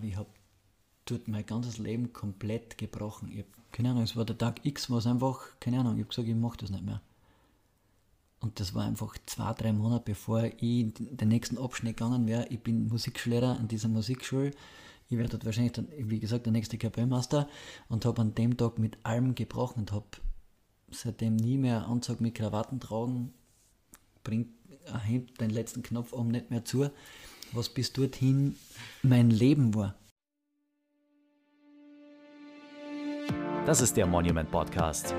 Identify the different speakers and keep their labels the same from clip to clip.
Speaker 1: aber ich habe dort mein ganzes Leben komplett gebrochen. Ich hab, keine Ahnung, es war der Tag X, was einfach, keine Ahnung, ich habe gesagt, ich mache das nicht mehr. Und das war einfach zwei, drei Monate bevor ich in den nächsten Abschnitt gegangen wäre. Ich bin Musikschullehrer an dieser Musikschule. Ich werde dort wahrscheinlich, dann, wie gesagt, der nächste Kapellmeister und habe an dem Tag mit allem gebrochen und habe seitdem nie mehr Anzug mit Krawatten tragen, bringt hebt den letzten Knopf um nicht mehr zu, was bis dorthin mein Leben war.
Speaker 2: Das ist der Monument Podcast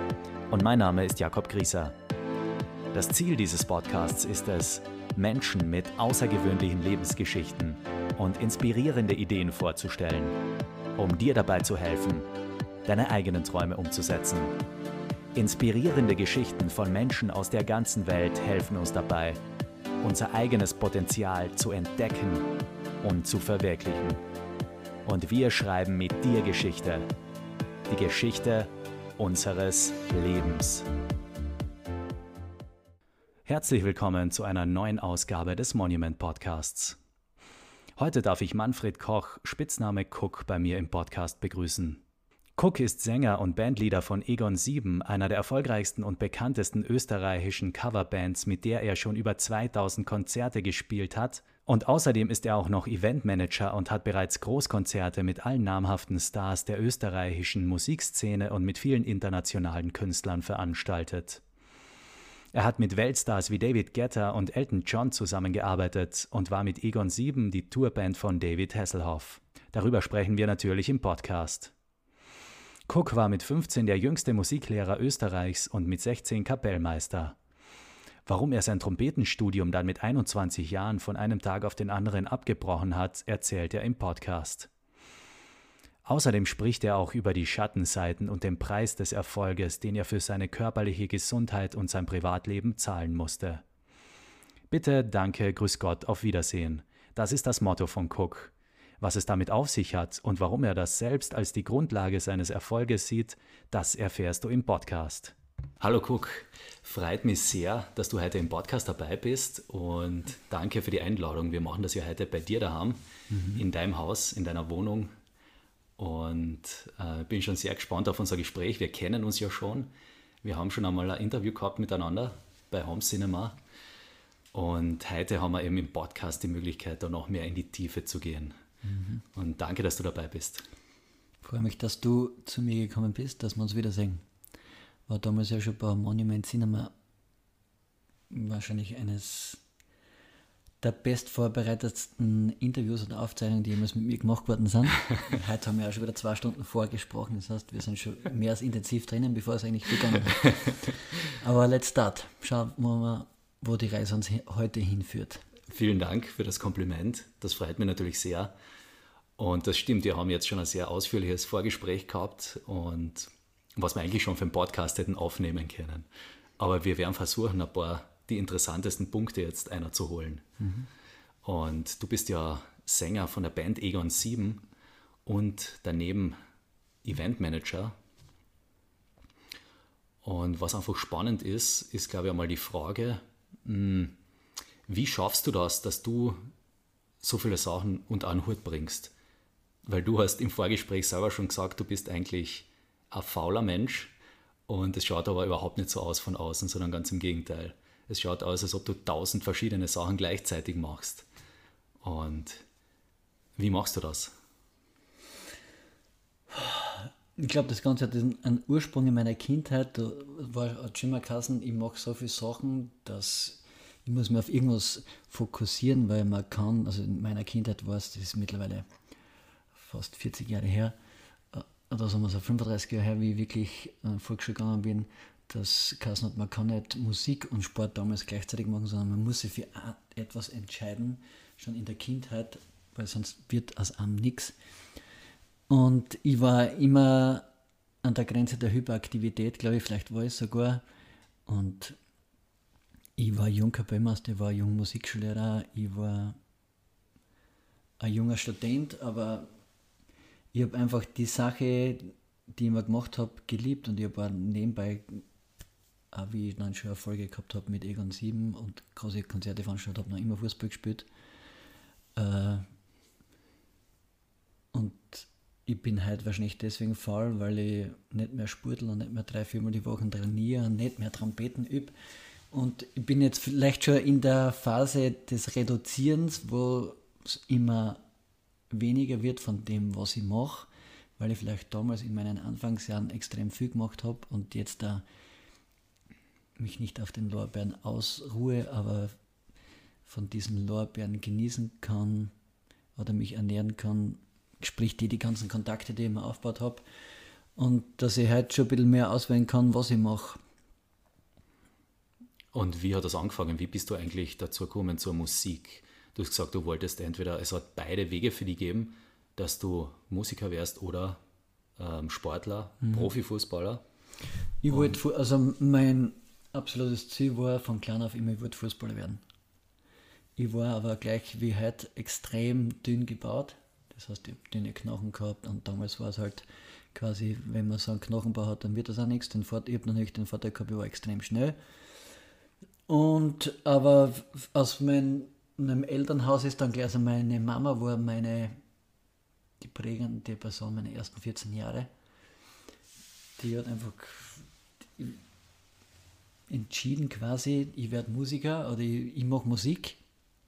Speaker 2: und mein Name ist Jakob Grieser. Das Ziel dieses Podcasts ist es, Menschen mit außergewöhnlichen Lebensgeschichten und inspirierende Ideen vorzustellen, um dir dabei zu helfen, deine eigenen Träume umzusetzen. Inspirierende Geschichten von Menschen aus der ganzen Welt helfen uns dabei, unser eigenes Potenzial zu entdecken und zu verwirklichen. Und wir schreiben mit dir Geschichte. Die Geschichte unseres Lebens. Herzlich willkommen zu einer neuen Ausgabe des Monument Podcasts. Heute darf ich Manfred Koch, Spitzname Cook, bei mir im Podcast begrüßen. Cook ist Sänger und Bandleader von Egon 7, einer der erfolgreichsten und bekanntesten österreichischen Coverbands, mit der er schon über 2000 Konzerte gespielt hat. Und außerdem ist er auch noch Eventmanager und hat bereits Großkonzerte mit allen namhaften Stars der österreichischen Musikszene und mit vielen internationalen Künstlern veranstaltet. Er hat mit Weltstars wie David Guetta und Elton John zusammengearbeitet und war mit Egon 7 die Tourband von David Hasselhoff. Darüber sprechen wir natürlich im Podcast. Cook war mit 15 der jüngste Musiklehrer Österreichs und mit 16 Kapellmeister. Warum er sein Trompetenstudium dann mit 21 Jahren von einem Tag auf den anderen abgebrochen hat, erzählt er im Podcast. Außerdem spricht er auch über die Schattenseiten und den Preis des Erfolges, den er für seine körperliche Gesundheit und sein Privatleben zahlen musste. Bitte, danke, grüß Gott, auf Wiedersehen. Das ist das Motto von Cook. Was es damit auf sich hat und warum er das selbst als die Grundlage seines Erfolges sieht, das erfährst du im Podcast. Hallo Cook, freut mich sehr, dass du heute im Podcast dabei bist und danke für die Einladung. Wir machen das ja heute bei dir daheim, mhm. in deinem Haus, in deiner Wohnung, und äh, bin schon sehr gespannt auf unser Gespräch. Wir kennen uns ja schon. Wir haben schon einmal ein Interview gehabt miteinander bei Home Cinema. Und heute haben wir eben im Podcast die Möglichkeit, da noch mehr in die Tiefe zu gehen. Mhm. Und danke, dass du dabei bist.
Speaker 1: Ich freue mich, dass du zu mir gekommen bist, dass wir uns wiedersehen. War damals ja schon bei Monument Cinema wahrscheinlich eines der bestvorbereitetsten Interviews und Aufzeichnungen, die jemals mit mir gemacht worden sind. Heute haben wir ja schon wieder zwei Stunden vorgesprochen, das heißt, wir sind schon mehr als intensiv drinnen, bevor es eigentlich begonnen hat. Aber let's start. Schauen wir mal, wo die Reise uns heute hinführt.
Speaker 2: Vielen Dank für das Kompliment. Das freut mich natürlich sehr. Und das stimmt, wir haben jetzt schon ein sehr ausführliches Vorgespräch gehabt und was wir eigentlich schon für einen Podcast hätten aufnehmen können. Aber wir werden versuchen, ein paar die interessantesten Punkte jetzt einer zu holen. Mhm. Und du bist ja Sänger von der Band Egon 7 und daneben Eventmanager. Und was einfach spannend ist, ist, glaube ich, einmal die Frage, hm, wie schaffst du das, dass du so viele Sachen unter einen Hut bringst? Weil du hast im Vorgespräch selber schon gesagt, du bist eigentlich ein fauler Mensch und es schaut aber überhaupt nicht so aus von außen, sondern ganz im Gegenteil es schaut aus, als ob du tausend verschiedene Sachen gleichzeitig machst. Und wie machst du das?
Speaker 1: Ich glaube, das Ganze hat einen Ursprung in meiner Kindheit. Da war schon mal Kassen, ich mache so viele Sachen, dass ich muss mich auf irgendwas fokussieren, weil man kann, also in meiner Kindheit war es, das ist mittlerweile fast 40 Jahre her, äh, oder sagen wir so 35 Jahre her, wie ich wirklich äh, Volksschule gegangen bin, das geheißen hat, man kann nicht Musik und Sport damals gleichzeitig machen, sondern man muss sich für etwas entscheiden, schon in der Kindheit, weil sonst wird aus einem nichts. Und ich war immer an der Grenze der Hyperaktivität, glaube ich, vielleicht war ich sogar. Und ich war junger Kapellmeister, ich war junger Musikschullehrer, ich war ein junger Student, aber ich habe einfach die Sache, die ich immer gemacht habe, geliebt und ich habe nebenbei auch wie ich dann schon Erfolge gehabt habe mit Egon 7 und große Konzerte veranstaltet habe, noch immer Fußball gespielt. Äh, und ich bin heute wahrscheinlich deswegen faul, weil ich nicht mehr spurtel und nicht mehr drei, viermal die Woche trainiere und nicht mehr Trompeten übe. Und ich bin jetzt vielleicht schon in der Phase des Reduzierens, wo es immer weniger wird von dem, was ich mache, weil ich vielleicht damals in meinen Anfangsjahren extrem viel gemacht habe und jetzt da mich nicht auf den Lorbeeren ausruhe, aber von diesen Lorbeeren genießen kann oder mich ernähren kann, sprich die, die ganzen Kontakte, die ich mir aufgebaut habe. Und dass ich heute schon ein bisschen mehr auswählen kann, was ich mache.
Speaker 2: Und wie hat das angefangen? Wie bist du eigentlich dazu gekommen zur Musik? Du hast gesagt, du wolltest entweder, es hat beide Wege für dich gegeben, dass du Musiker wärst oder ähm, Sportler, mhm. Profifußballer.
Speaker 1: Ich wollte, also mein absolutes Ziel war von klein auf immer, ich wollte Fußballer werden. Ich war aber gleich wie heute extrem dünn gebaut. Das heißt, ich habe dünne Knochen gehabt und damals war es halt quasi, wenn man so einen Knochenbau hat, dann wird das auch nichts. Den Fort, ich habe natürlich den Vorteil gehabt, ich war extrem schnell. Und aber aus mein, meinem Elternhaus ist dann gleich, also meine Mama war meine, die prägende Person meiner ersten 14 Jahre. Die hat einfach entschieden quasi, ich werde Musiker oder ich, ich mache Musik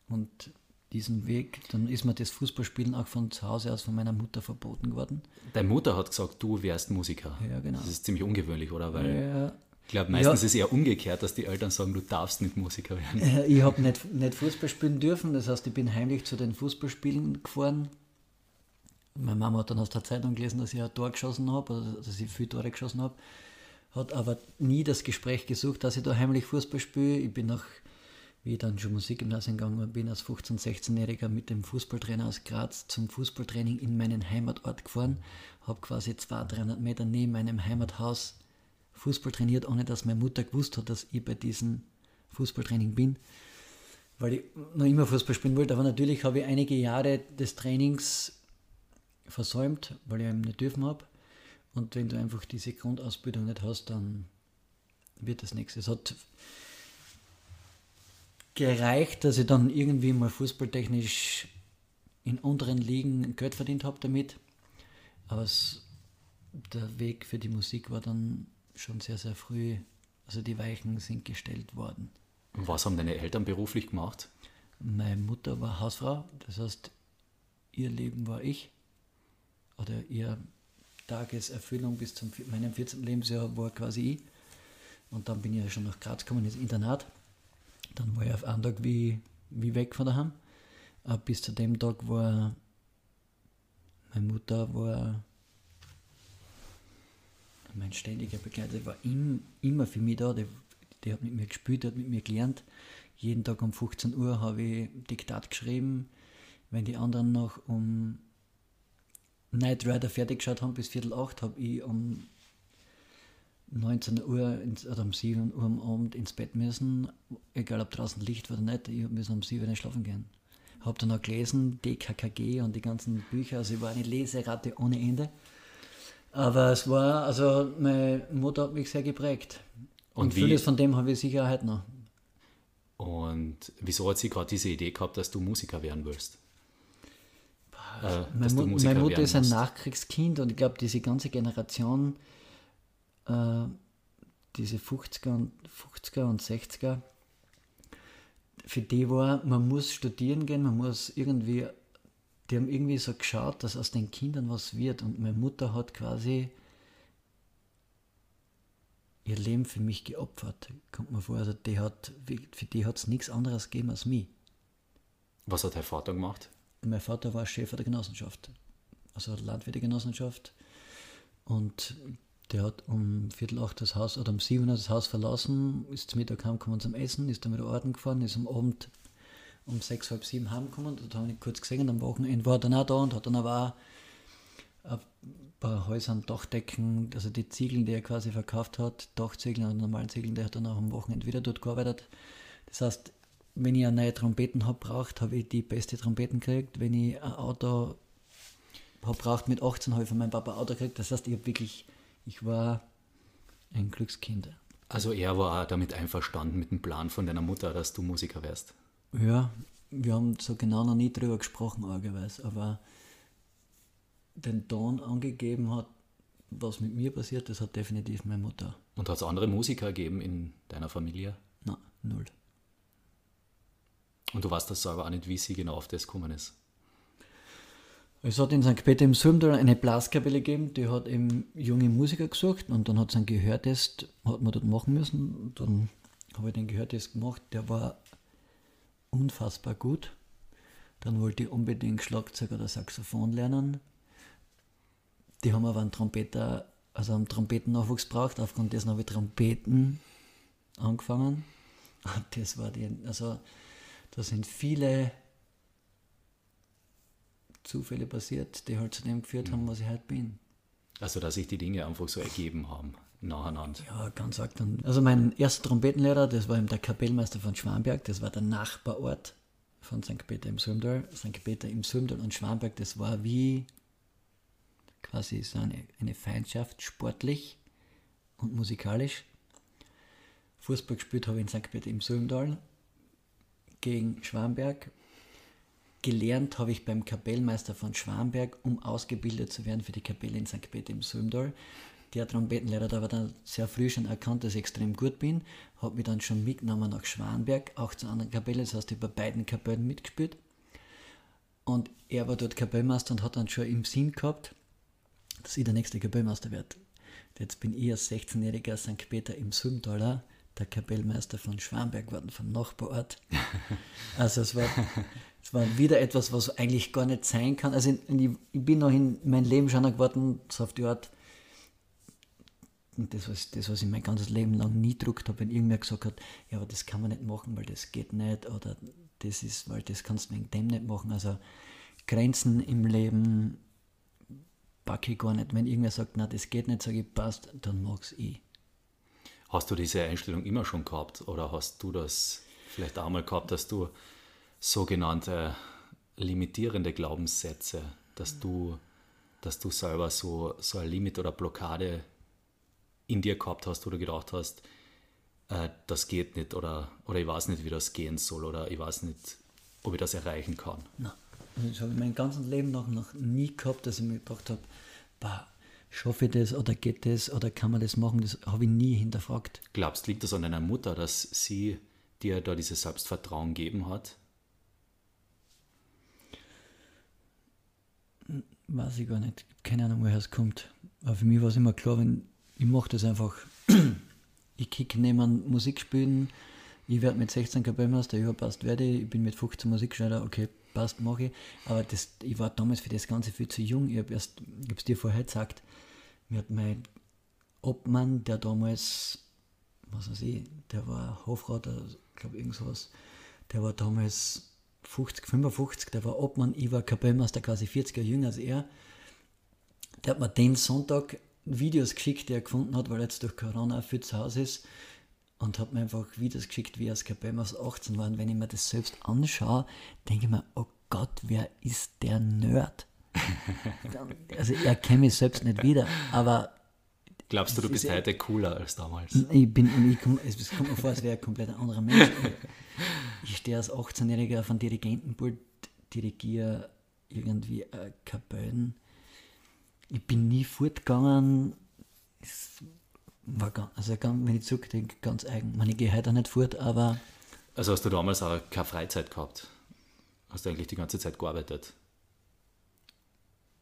Speaker 1: und diesen Weg, dann ist mir das Fußballspielen auch von zu Hause aus von meiner Mutter verboten worden.
Speaker 2: Deine Mutter hat gesagt, du wärst Musiker.
Speaker 1: Ja, genau.
Speaker 2: Das ist ziemlich ungewöhnlich, oder? Weil ja. Ich glaube, meistens ja. ist es eher umgekehrt, dass die Eltern sagen, du darfst nicht Musiker werden.
Speaker 1: Ich habe nicht, nicht Fußball spielen dürfen, das heißt, ich bin heimlich zu den Fußballspielen gefahren. Meine Mama hat dann aus der Zeitung gelesen, dass ich ein Tor geschossen habe, dass ich viele Tore geschossen habe. Hat aber nie das Gespräch gesucht, dass ich da heimlich Fußball spiele. Ich bin nach wie ich dann schon Musikgymnasium gegangen bin, als 15-, 16-Jähriger mit dem Fußballtrainer aus Graz zum Fußballtraining in meinen Heimatort gefahren, habe quasi 200, 300 Meter neben meinem Heimathaus Fußball trainiert, ohne dass meine Mutter gewusst hat, dass ich bei diesem Fußballtraining bin, weil ich noch immer Fußball spielen wollte. Aber natürlich habe ich einige Jahre des Trainings versäumt, weil ich eben nicht dürfen habe. Und wenn du einfach diese Grundausbildung nicht hast, dann wird das nichts. Es hat gereicht, dass ich dann irgendwie mal fußballtechnisch in unteren Ligen Geld verdient habe damit. Aber der Weg für die Musik war dann schon sehr, sehr früh, also die Weichen sind gestellt worden.
Speaker 2: Und was haben deine Eltern beruflich gemacht?
Speaker 1: Meine Mutter war Hausfrau, das heißt, ihr Leben war ich. Oder ihr Tageserfüllung bis zum meinem 14. Lebensjahr war quasi ich. Und dann bin ich ja schon nach Graz gekommen ins Internat. Dann war ich auf einen Tag wie, wie weg von daheim. Aber bis zu dem Tag war meine Mutter war mein ständiger Begleiter, war im, immer für mich da. Die, die hat mit mir gespielt, hat mit mir gelernt. Jeden Tag um 15 Uhr habe ich Diktat geschrieben. Wenn die anderen noch um Night Rider fertig geschaut haben bis Viertel acht, habe ich um 19 Uhr ins, oder um 7 Uhr am Abend ins Bett müssen, egal ob draußen Licht war oder nicht, ich musste um 7 Uhr schlafen gehen. Habe dann auch gelesen, DKKG und die ganzen Bücher, also ich war eine Leseratte ohne Ende. Aber es war, also meine Mutter hat mich sehr geprägt. Und, und vieles von dem habe ich sicher heute noch.
Speaker 2: Und wieso hat sie gerade diese Idee gehabt, dass du Musiker werden willst?
Speaker 1: Äh, meine, meine Mutter ist ein Nachkriegskind und ich glaube, diese ganze Generation äh, diese 50er und, 50er und 60er, für die war, man muss studieren gehen, man muss irgendwie, die haben irgendwie so geschaut, dass aus den Kindern was wird. Und meine Mutter hat quasi ihr Leben für mich geopfert, kommt mir vor. Also die hat, für die hat es nichts anderes gegeben als mich.
Speaker 2: Was hat dein Vater gemacht?
Speaker 1: Mein Vater war Chef der Genossenschaft, also Landwirtegenossenschaft. Und der hat um Viertel acht das Haus oder um sieben das Haus verlassen, ist zum Mittag heimgekommen zum Essen, ist dann wieder Orden gefahren, ist am Abend um sechs, halb sieben heimgekommen. Da habe ich kurz gesehen und am Wochenende war er dann auch da und hat dann aber auch ein paar Häusern Dachdecken, also die Ziegel, die er quasi verkauft hat, Dachziegel und normalen Ziegeln, der hat dann auch am Wochenende wieder dort gearbeitet. Das heißt, wenn ich eine neue Trompeten habe braucht, habe ich die beste Trompeten gekriegt. Wenn ich ein Auto habe braucht mit 18, habe ich von meinem Papa ein Auto gekriegt. Das heißt, ich habe wirklich ich war ein Glückskind.
Speaker 2: Also er war damit einverstanden mit dem Plan von deiner Mutter, dass du Musiker wärst?
Speaker 1: Ja, wir haben so genau noch nie drüber gesprochen, argerweise, aber den Ton angegeben hat, was mit mir passiert, das hat definitiv meine Mutter.
Speaker 2: Und hat es andere Musiker gegeben in deiner Familie?
Speaker 1: Nein, null.
Speaker 2: Und du weißt das selber auch nicht, wie sie genau auf das gekommen ist?
Speaker 1: Es hat in St. Peter im Sumdal eine Blaskapelle gegeben, die hat eben junge Musiker gesucht und dann hat es einen Gehörtest, hat man dort machen müssen. Und dann habe ich den Gehörtest gemacht, der war unfassbar gut. Dann wollte ich unbedingt Schlagzeug oder Saxophon lernen. Die haben aber einen Trompeter, also einen Trompetennachwuchs braucht. Aufgrund dessen habe ich Trompeten angefangen. Und das war die, also da sind viele Zufälle passiert, die halt zu dem geführt haben, was ich heute bin.
Speaker 2: Also, dass sich die Dinge einfach so ergeben haben, nacheinander.
Speaker 1: Ja, ganz arg dann. Also, mein erster Trompetenlehrer, das war eben der Kapellmeister von Schwanberg, das war der Nachbarort von St. Peter im Sumdal. St. Peter im Sumdal und Schwanberg, das war wie quasi so eine, eine Feindschaft, sportlich und musikalisch. Fußball gespielt habe ich in St. Peter im Sumdal gegen Schwanberg Gelernt habe ich beim Kapellmeister von Schwamberg, um ausgebildet zu werden für die Kapelle in St. Peter im Sölmdal. Der Trompetenlehrer hat aber dann sehr früh schon erkannt, dass ich extrem gut bin, hat mich dann schon mitgenommen nach Schwanberg, auch zu anderen Kapellen, das heißt, ich habe bei beiden Kapellen mitgespielt. Und er war dort Kapellmeister und hat dann schon im Sinn gehabt, dass ich der nächste Kapellmeister werde. Jetzt bin ich als 16-jähriger St. Peter im Sölmdaler der Kapellmeister von Schwanberg geworden, vom Nachbarort. Also es war es war wieder etwas, was eigentlich gar nicht sein kann. Also ich, ich bin noch in mein Leben schon geworden, so auf die Art, das was, das, was ich mein ganzes Leben lang nie gedruckt habe, wenn irgendwer gesagt hat, ja, aber das kann man nicht machen, weil das geht nicht, oder das ist, weil das kannst du wegen dem nicht machen. Also Grenzen im Leben packe ich gar nicht. Wenn irgendwer sagt, na, das geht nicht, sage ich, passt, dann mag's ich.
Speaker 2: Hast du diese Einstellung immer schon gehabt oder hast du das vielleicht einmal gehabt, dass du sogenannte limitierende Glaubenssätze, dass du, dass du selber so, so ein Limit oder Blockade in dir gehabt hast, wo du gedacht hast, äh, das geht nicht oder, oder ich weiß nicht, wie das gehen soll oder ich weiß nicht, ob ich das erreichen kann.
Speaker 1: Nein, das habe ich mein ganzes Leben noch, noch nie gehabt, dass ich mir gedacht habe, bah, schaffe ich das oder geht das oder kann man das machen, das habe ich nie hinterfragt.
Speaker 2: Glaubst, liegt das an deiner Mutter, dass sie dir da dieses Selbstvertrauen gegeben hat?
Speaker 1: weiß ich gar nicht. Keine Ahnung, woher es kommt. Aber für mich war es immer klar, wenn ich mache das einfach. ich kicke neben Musik spielen. Ich werde mit 16 Kapellmeister, ja, passt, werde ich. Ich bin mit 15 Musikschneider, okay, passt, mache ich. Aber das, ich war damals für das Ganze viel zu jung. Ich habe es dir vorher gesagt, mir hat mein Obmann, der damals, was weiß ich, der war Hofrat, ich glaube irgend sowas, der war damals 50, 55, der war Obmann, ich war Kapellmeister, quasi 40 Jahre jünger als er. Der hat mir den Sonntag Videos geschickt, die er gefunden hat, weil er jetzt durch Corona viel zu Hause ist. Und hat mir einfach Videos geschickt, wie er als Kapellmeister 18 war. Und wenn ich mir das selbst anschaue, denke ich mir, oh Gott, wer ist der Nerd? also er kennt mich selbst nicht wieder, aber
Speaker 2: Glaubst du, du bist heute cooler als damals?
Speaker 1: Ich bin, ich komm, es kommt mir vor, als wäre ein komplett anderer Mensch. Ich stehe als 18-Jähriger auf einem Dirigentenpult, dirigiere irgendwie äh, Kapellen. Ich bin nie fortgegangen. Es war ganz, also wenn ich zurückdenke, ganz eigen. Ich, ich gehe heute auch nicht fort, aber.
Speaker 2: Also hast du damals auch keine Freizeit gehabt? Hast du eigentlich die ganze Zeit gearbeitet?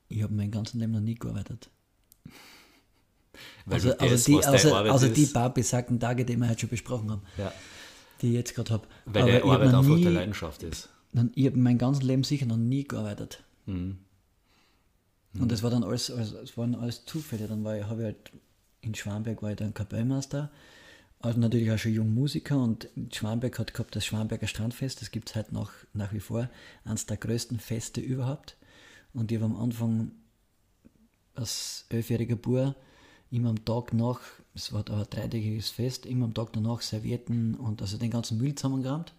Speaker 1: Ich habe mein ganzes Leben noch nie gearbeitet. Weil also, das, also, die, also, also die paar besagten Tage, die wir heute schon besprochen haben. Ja die ich jetzt gerade habe.
Speaker 2: Weil Aber die Arbeit einfach nie, der Leidenschaft ist.
Speaker 1: ich habe mein ganzes Leben sicher noch nie gearbeitet. Mhm. Mhm. Und das war dann alles, also, es waren alles Zufälle. Dann war ich, habe ich halt in Schwanberg war ich dann Kapellmeister, also natürlich auch schon jung Musiker und Schwanberg hat gehabt das Schwanberger Strandfest, das gibt es halt noch nach wie vor, eines der größten Feste überhaupt. Und ich habe am Anfang als elfjähriger Bub immer am Tag nach, es war da ein dreitägiges Fest, immer am Tag danach Servietten und also den ganzen Müll zusammengerammt.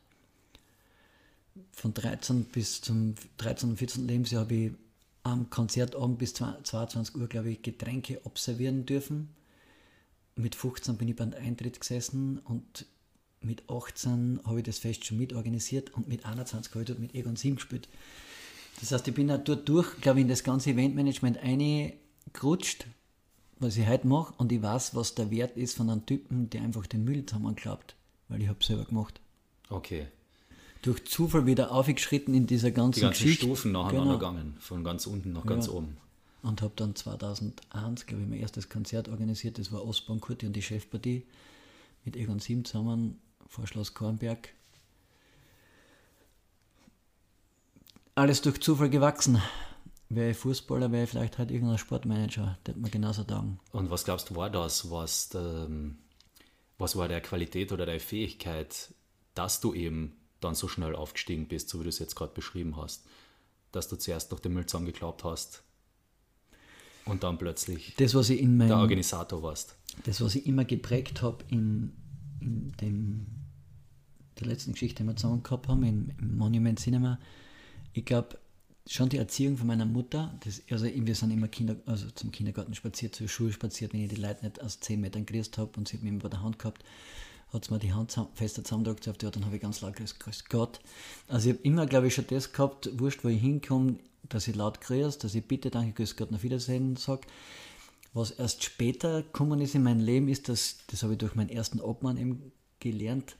Speaker 1: Von 13 bis zum 13. und 14. Lebensjahr habe ich am Konzertabend bis 22 Uhr, glaube ich, Getränke observieren dürfen. Mit 15 bin ich beim Eintritt gesessen und mit 18 habe ich das Fest schon mitorganisiert und mit 21 habe ich dort mit Egon Sim gespielt. Das heißt, ich bin auch dort durch, glaube ich, in das ganze Eventmanagement eingerutscht, was ich heute mache, und ich weiß, was der Wert ist von einem Typen, der einfach den Müll zusammenklappt, weil ich habe selber gemacht.
Speaker 2: Okay.
Speaker 1: Durch Zufall wieder aufgeschritten in dieser ganzen
Speaker 2: Die ganzen
Speaker 1: Geschichte.
Speaker 2: Stufen nacheinander
Speaker 1: Genau.
Speaker 2: gegangen, von ganz unten nach ganz
Speaker 1: Ja.
Speaker 2: oben.
Speaker 1: Und habe dann 2001, glaube ich, mein erstes Konzert organisiert. Das war Ostbahn Kurti und die Chefpartie mit Egon Sieben zusammen vor Schloss Kornberg. Alles durch Zufall gewachsen. Wäre ich Fußballer, wäre ich vielleicht halt irgendein Sportmanager, das man genauso sagen.
Speaker 2: Und was glaubst du, war das? Was, ähm, was war der Qualität oder der Fähigkeit, dass du eben dann so schnell aufgestiegen bist, so wie du es jetzt gerade beschrieben hast? Dass du zuerst noch den Müll zusammengeklaubt hast und dann plötzlich
Speaker 1: Das, was ich in
Speaker 2: der
Speaker 1: meinem
Speaker 2: Organisator warst.
Speaker 1: das, was ich immer geprägt habe in, in dem, der letzten Geschichte, die wir zusammen gehabt haben, im, im Monument Cinema, ich glaube, schon die Erziehung von meiner Mutter, das, also wir sind immer Kinder, also zum Kindergarten spaziert, zur Schule spaziert, wenn ich die Leute nicht aus 10 Metern grüßt habe und sie hat mich immer bei der Hand gehabt, hat sie mir die Hand fester zusammengedrückt, auf die Art, dann habe ich ganz laut grüß Gott. Also ich habe immer, glaube ich, schon das gehabt, wurscht, wo ich hinkomme, dass ich laut grüße, dass ich bitte, danke, grüß Gott, auf Wiedersehen sage. Was erst später gekommen ist in mein Leben, ist, dass, das habe ich durch meinen ersten Obmann eben gelernt.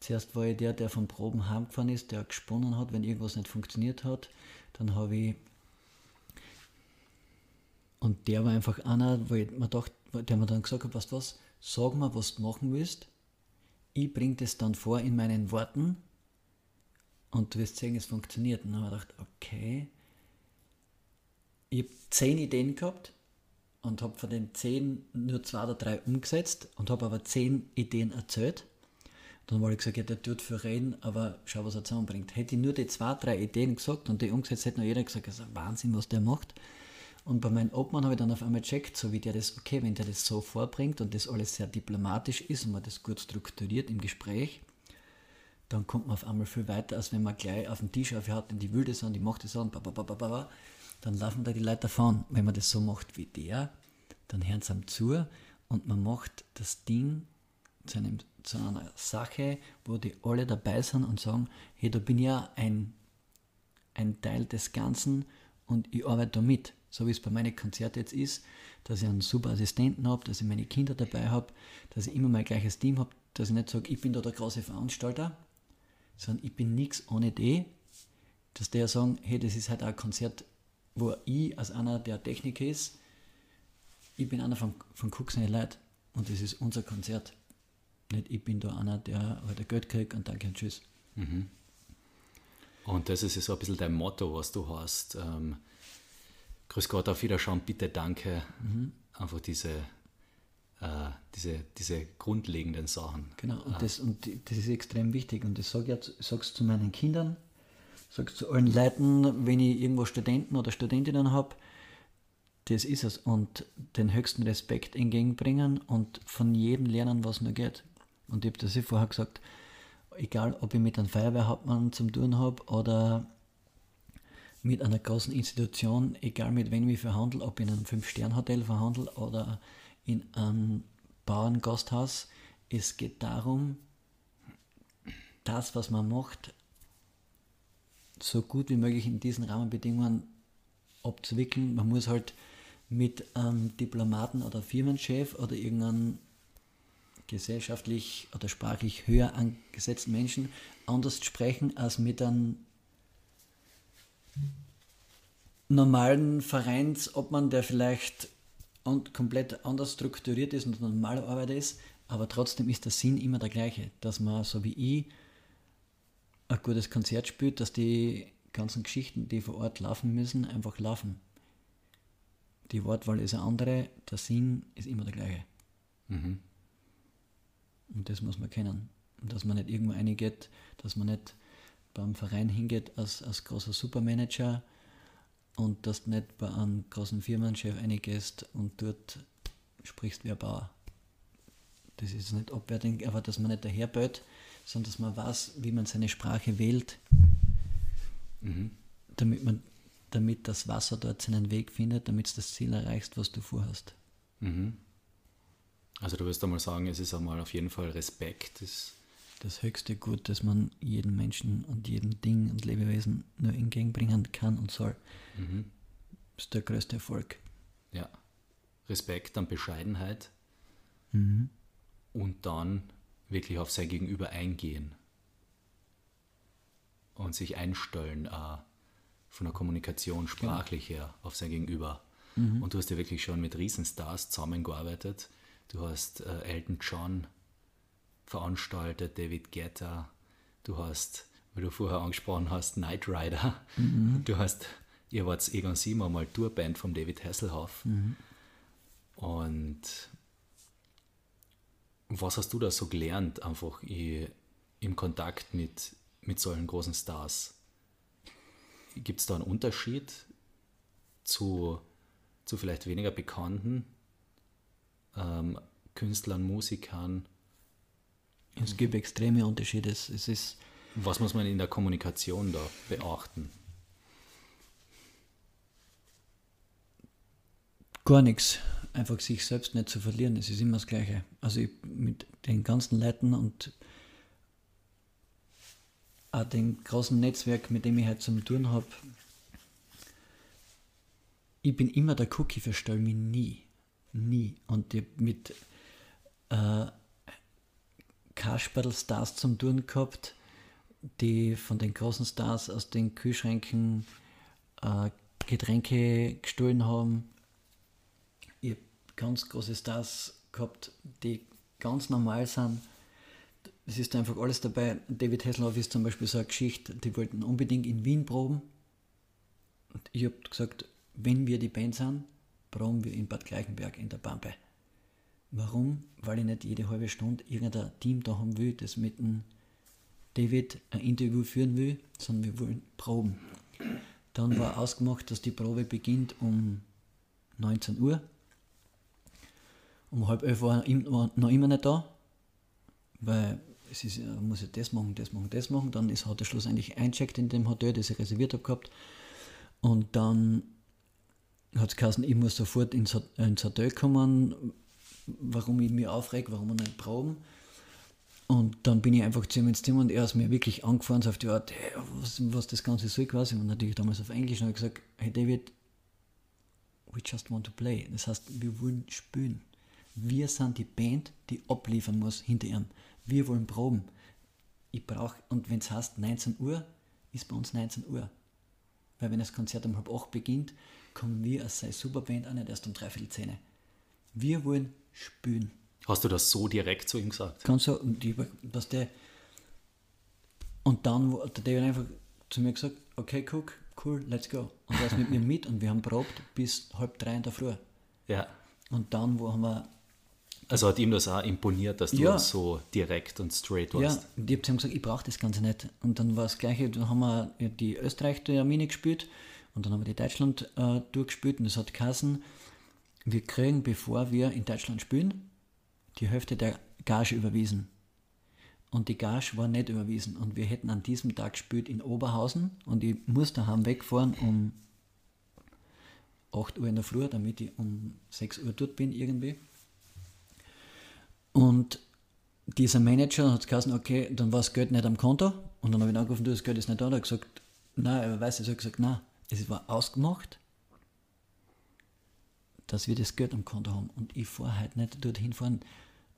Speaker 1: Zuerst war ich der, der von Proben heimgefahren ist, der gesponnen hat, wenn irgendwas nicht funktioniert hat. Dann habe ich. Und der war einfach einer, ich mir dachte, der mir dann gesagt hat, weißt du was, sag mir, was du machen willst. Ich bringe das dann vor in meinen Worten und du wirst sehen, es funktioniert. Und dann habe ich gedacht, okay. Ich habe zehn Ideen gehabt und habe von den zehn nur zwei oder drei umgesetzt und habe aber zehn Ideen erzählt. Dann habe ich gesagt, ja, der tut für reden, aber schau, was er zusammenbringt. Hätte ich nur die zwei, drei Ideen gesagt und die umgesetzt, hätte noch jeder gesagt, das ist ein Wahnsinn, was der macht. Und bei meinem Obmann habe ich dann auf einmal gecheckt, so wie der das, okay, wenn der das so vorbringt und das alles sehr diplomatisch ist und man das gut strukturiert im Gespräch, dann kommt man auf einmal viel weiter, als wenn man gleich auf den Tisch aufhört und die will das an, die macht das an, dann laufen da die Leute davon. Wenn man das so macht wie der, dann hören sie ihm zu und man macht das Ding zu, einem, zu einer Sache, wo die alle dabei sind und sagen, hey, da bin ja ein, ein Teil des Ganzen und ich arbeite da mit. So wie es bei meinen Konzerten jetzt ist, dass ich einen super Assistenten habe, dass ich meine Kinder dabei habe, dass ich immer mein gleiches Team habe, dass ich nicht sage, ich bin da der große Veranstalter, sondern ich bin nichts ohne die, dass ja sagen, hey, das ist halt auch ein Konzert, wo ich als einer der Techniker ist, ich bin einer von, von Cook seine Leute und das ist unser Konzert. Nicht ich bin da einer, der ein Geld kriegt und danke und tschüss.
Speaker 2: Und das ist ja so ein bisschen dein Motto, was du hast. Ähm, Grüß Gott, auf Wiederschauen, bitte, danke. Einfach diese, äh, diese, diese grundlegenden Sachen.
Speaker 1: Genau, und, das, und das ist extrem wichtig. Und das sage ich sag's zu meinen Kindern, sage zu allen Leuten, wenn ich irgendwo Studenten oder Studentinnen habe, das ist es. Und den höchsten Respekt entgegenbringen und von jedem lernen, was nur geht. Und ich habe das ja vorher gesagt, egal ob ich mit einem Feuerwehrhauptmann zum tun habe oder mit einer großen Institution, egal mit wem ich verhandle, ob in einem Fünf-Stern-Hotel verhandle oder in einem Bauerngasthaus, es geht darum, das, was man macht, so gut wie möglich in diesen Rahmenbedingungen abzuwickeln. Man muss halt mit einem Diplomaten oder Firmenchef oder irgendeinem gesellschaftlich oder sprachlich höher angesetzten Menschen anders sprechen als mit einem normalen Vereinsobmann, der vielleicht an, komplett anders strukturiert ist und normale Arbeit ist, aber trotzdem ist der Sinn immer der gleiche, dass man, so wie ich, ein gutes Konzert spielt, dass die ganzen Geschichten, die vor Ort laufen müssen, einfach laufen. Die Wortwahl ist eine andere, der Sinn ist immer der gleiche.
Speaker 2: Mhm.
Speaker 1: Und das muss man kennen. Und dass man nicht irgendwo reingeht, dass man nicht beim Verein hingeht als, als großer Supermanager und dass du nicht bei einem großen Firmenchef reingehst und dort sprichst wie ein Bauer. Das ist nicht abwertend, aber dass man nicht daherböt, sondern dass man weiß, wie man seine Sprache wählt, damit, man, damit das Wasser dort seinen Weg findet, damit du das Ziel erreichst, was du vorhast.
Speaker 2: Also du wirst einmal sagen, es ist einmal auf jeden Fall Respekt. Das,
Speaker 1: das höchste Gut, das man jedem Menschen und jedem Ding und Lebewesen nur entgegenbringen kann und soll. Mhm. ist der größte Erfolg.
Speaker 2: Ja. Respekt und Bescheidenheit. Mhm. Und dann wirklich auf sein Gegenüber eingehen. Und sich einstellen, äh, von der Kommunikation sprachlich her auf sein Gegenüber. Mhm. Und du hast ja wirklich schon mit Riesenstars zusammengearbeitet. Du hast äh, Elton John veranstaltet, David Guetta. Du hast, weil du vorher angesprochen hast, Knight Rider. Mhm. Du hast, ihr wart Egon Siemer mal Tourband von David Hasselhoff. Mhm. Und was hast du da so gelernt, einfach im Kontakt mit, mit solchen großen Stars? Gibt es da einen Unterschied zu, zu vielleicht weniger bekannten ähm, Künstlern, Musikern?
Speaker 1: Es gibt extreme Unterschiede. Es ist
Speaker 2: Was muss man in der Kommunikation da beachten?
Speaker 1: Gar nichts. Einfach sich selbst nicht zu verlieren. Es ist immer das Gleiche. Also ich, mit den ganzen Leuten und auch dem großen Netzwerk, mit dem ich heute zum tun habe, ich bin immer der Cookie, verstelle mich nie. Nie. Und mit äh, Kasperl-Stars zum tun gehabt, die von den großen Stars aus den Kühlschränken äh, Getränke gestohlen haben. Ich habe ganz große Stars gehabt, die ganz normal sind es ist einfach alles dabei. David Hasselhoff ist zum Beispiel so eine Geschichte, die wollten unbedingt in Wien proben. Und ich habe gesagt, wenn wir die Band sind, proben wir in Bad Gleichenberg in der Pampe. Warum? Weil ich nicht jede halbe Stunde irgendein Team da haben will, das mit dem David ein Interview führen will, sondern wir wollen proben. Dann war ausgemacht, dass die Probe beginnt um 19 Uhr. Um halb elf war er noch immer nicht da, weil es ist, muss ich das machen, das machen, das machen. Dann ist, hat er schlussendlich eincheckt in dem Hotel, das ich reserviert habe gehabt. Und dann hat es geheißen, ich muss sofort ins Hotel kommen, warum ich mich aufreg, warum wir nicht proben. Und dann bin ich einfach zu ihm ins Zimmer und er ist mir wirklich angefahren, so auf die Art, hey, was, was das Ganze soll quasi. Und natürlich damals auf Englisch und habe gesagt, hey David, we just want to play. Das heißt, wir wollen spielen. Wir sind die Band, die abliefern muss hinter ihm wir wollen proben. Ich brauche, und wenn es heißt 19 Uhr, ist bei uns 19 Uhr. Weil wenn das Konzert um halb acht beginnt, kommen wir als sei Superband auch nicht erst um dreiviertel zehn. Wir wollen spielen.
Speaker 2: Hast du das so direkt zu ihm gesagt?
Speaker 1: Ganz so, und, die, dass der, und dann hat der einfach zu mir gesagt, okay, guck, cool, let's go. Und er ist mit mir mit und wir haben probt bis halb drei in der Früh.
Speaker 2: Ja.
Speaker 1: Und dann wo haben wir
Speaker 2: also hat ihm das auch imponiert, dass du ja. so direkt und straight warst?
Speaker 1: Ja, und ich habe ihm gesagt, ich brauche das Ganze nicht. Und dann war das Gleiche, dann haben wir die Österreich-Termine gespielt und dann haben wir die Deutschland äh, durchgespielt und es hat geheißen, wir kriegen, bevor wir in Deutschland spielen, die Hälfte der Gage überwiesen. Und die Gage war nicht überwiesen. Und wir hätten an diesem Tag gespielt in Oberhausen und ich musste daheim wegfahren um 8 Uhr in der Früh, damit ich um 6 Uhr dort bin irgendwie. Und dieser Manager hat gesagt, okay, dann war das Geld nicht am Konto. Und dann habe ich angerufen, du, das Geld ist nicht da. Und er hat gesagt, nein, er weiß. Er hat gesagt, nein, es war ausgemacht, dass wir das Geld am Konto haben. Und ich fahre heute nicht dorthin fahren.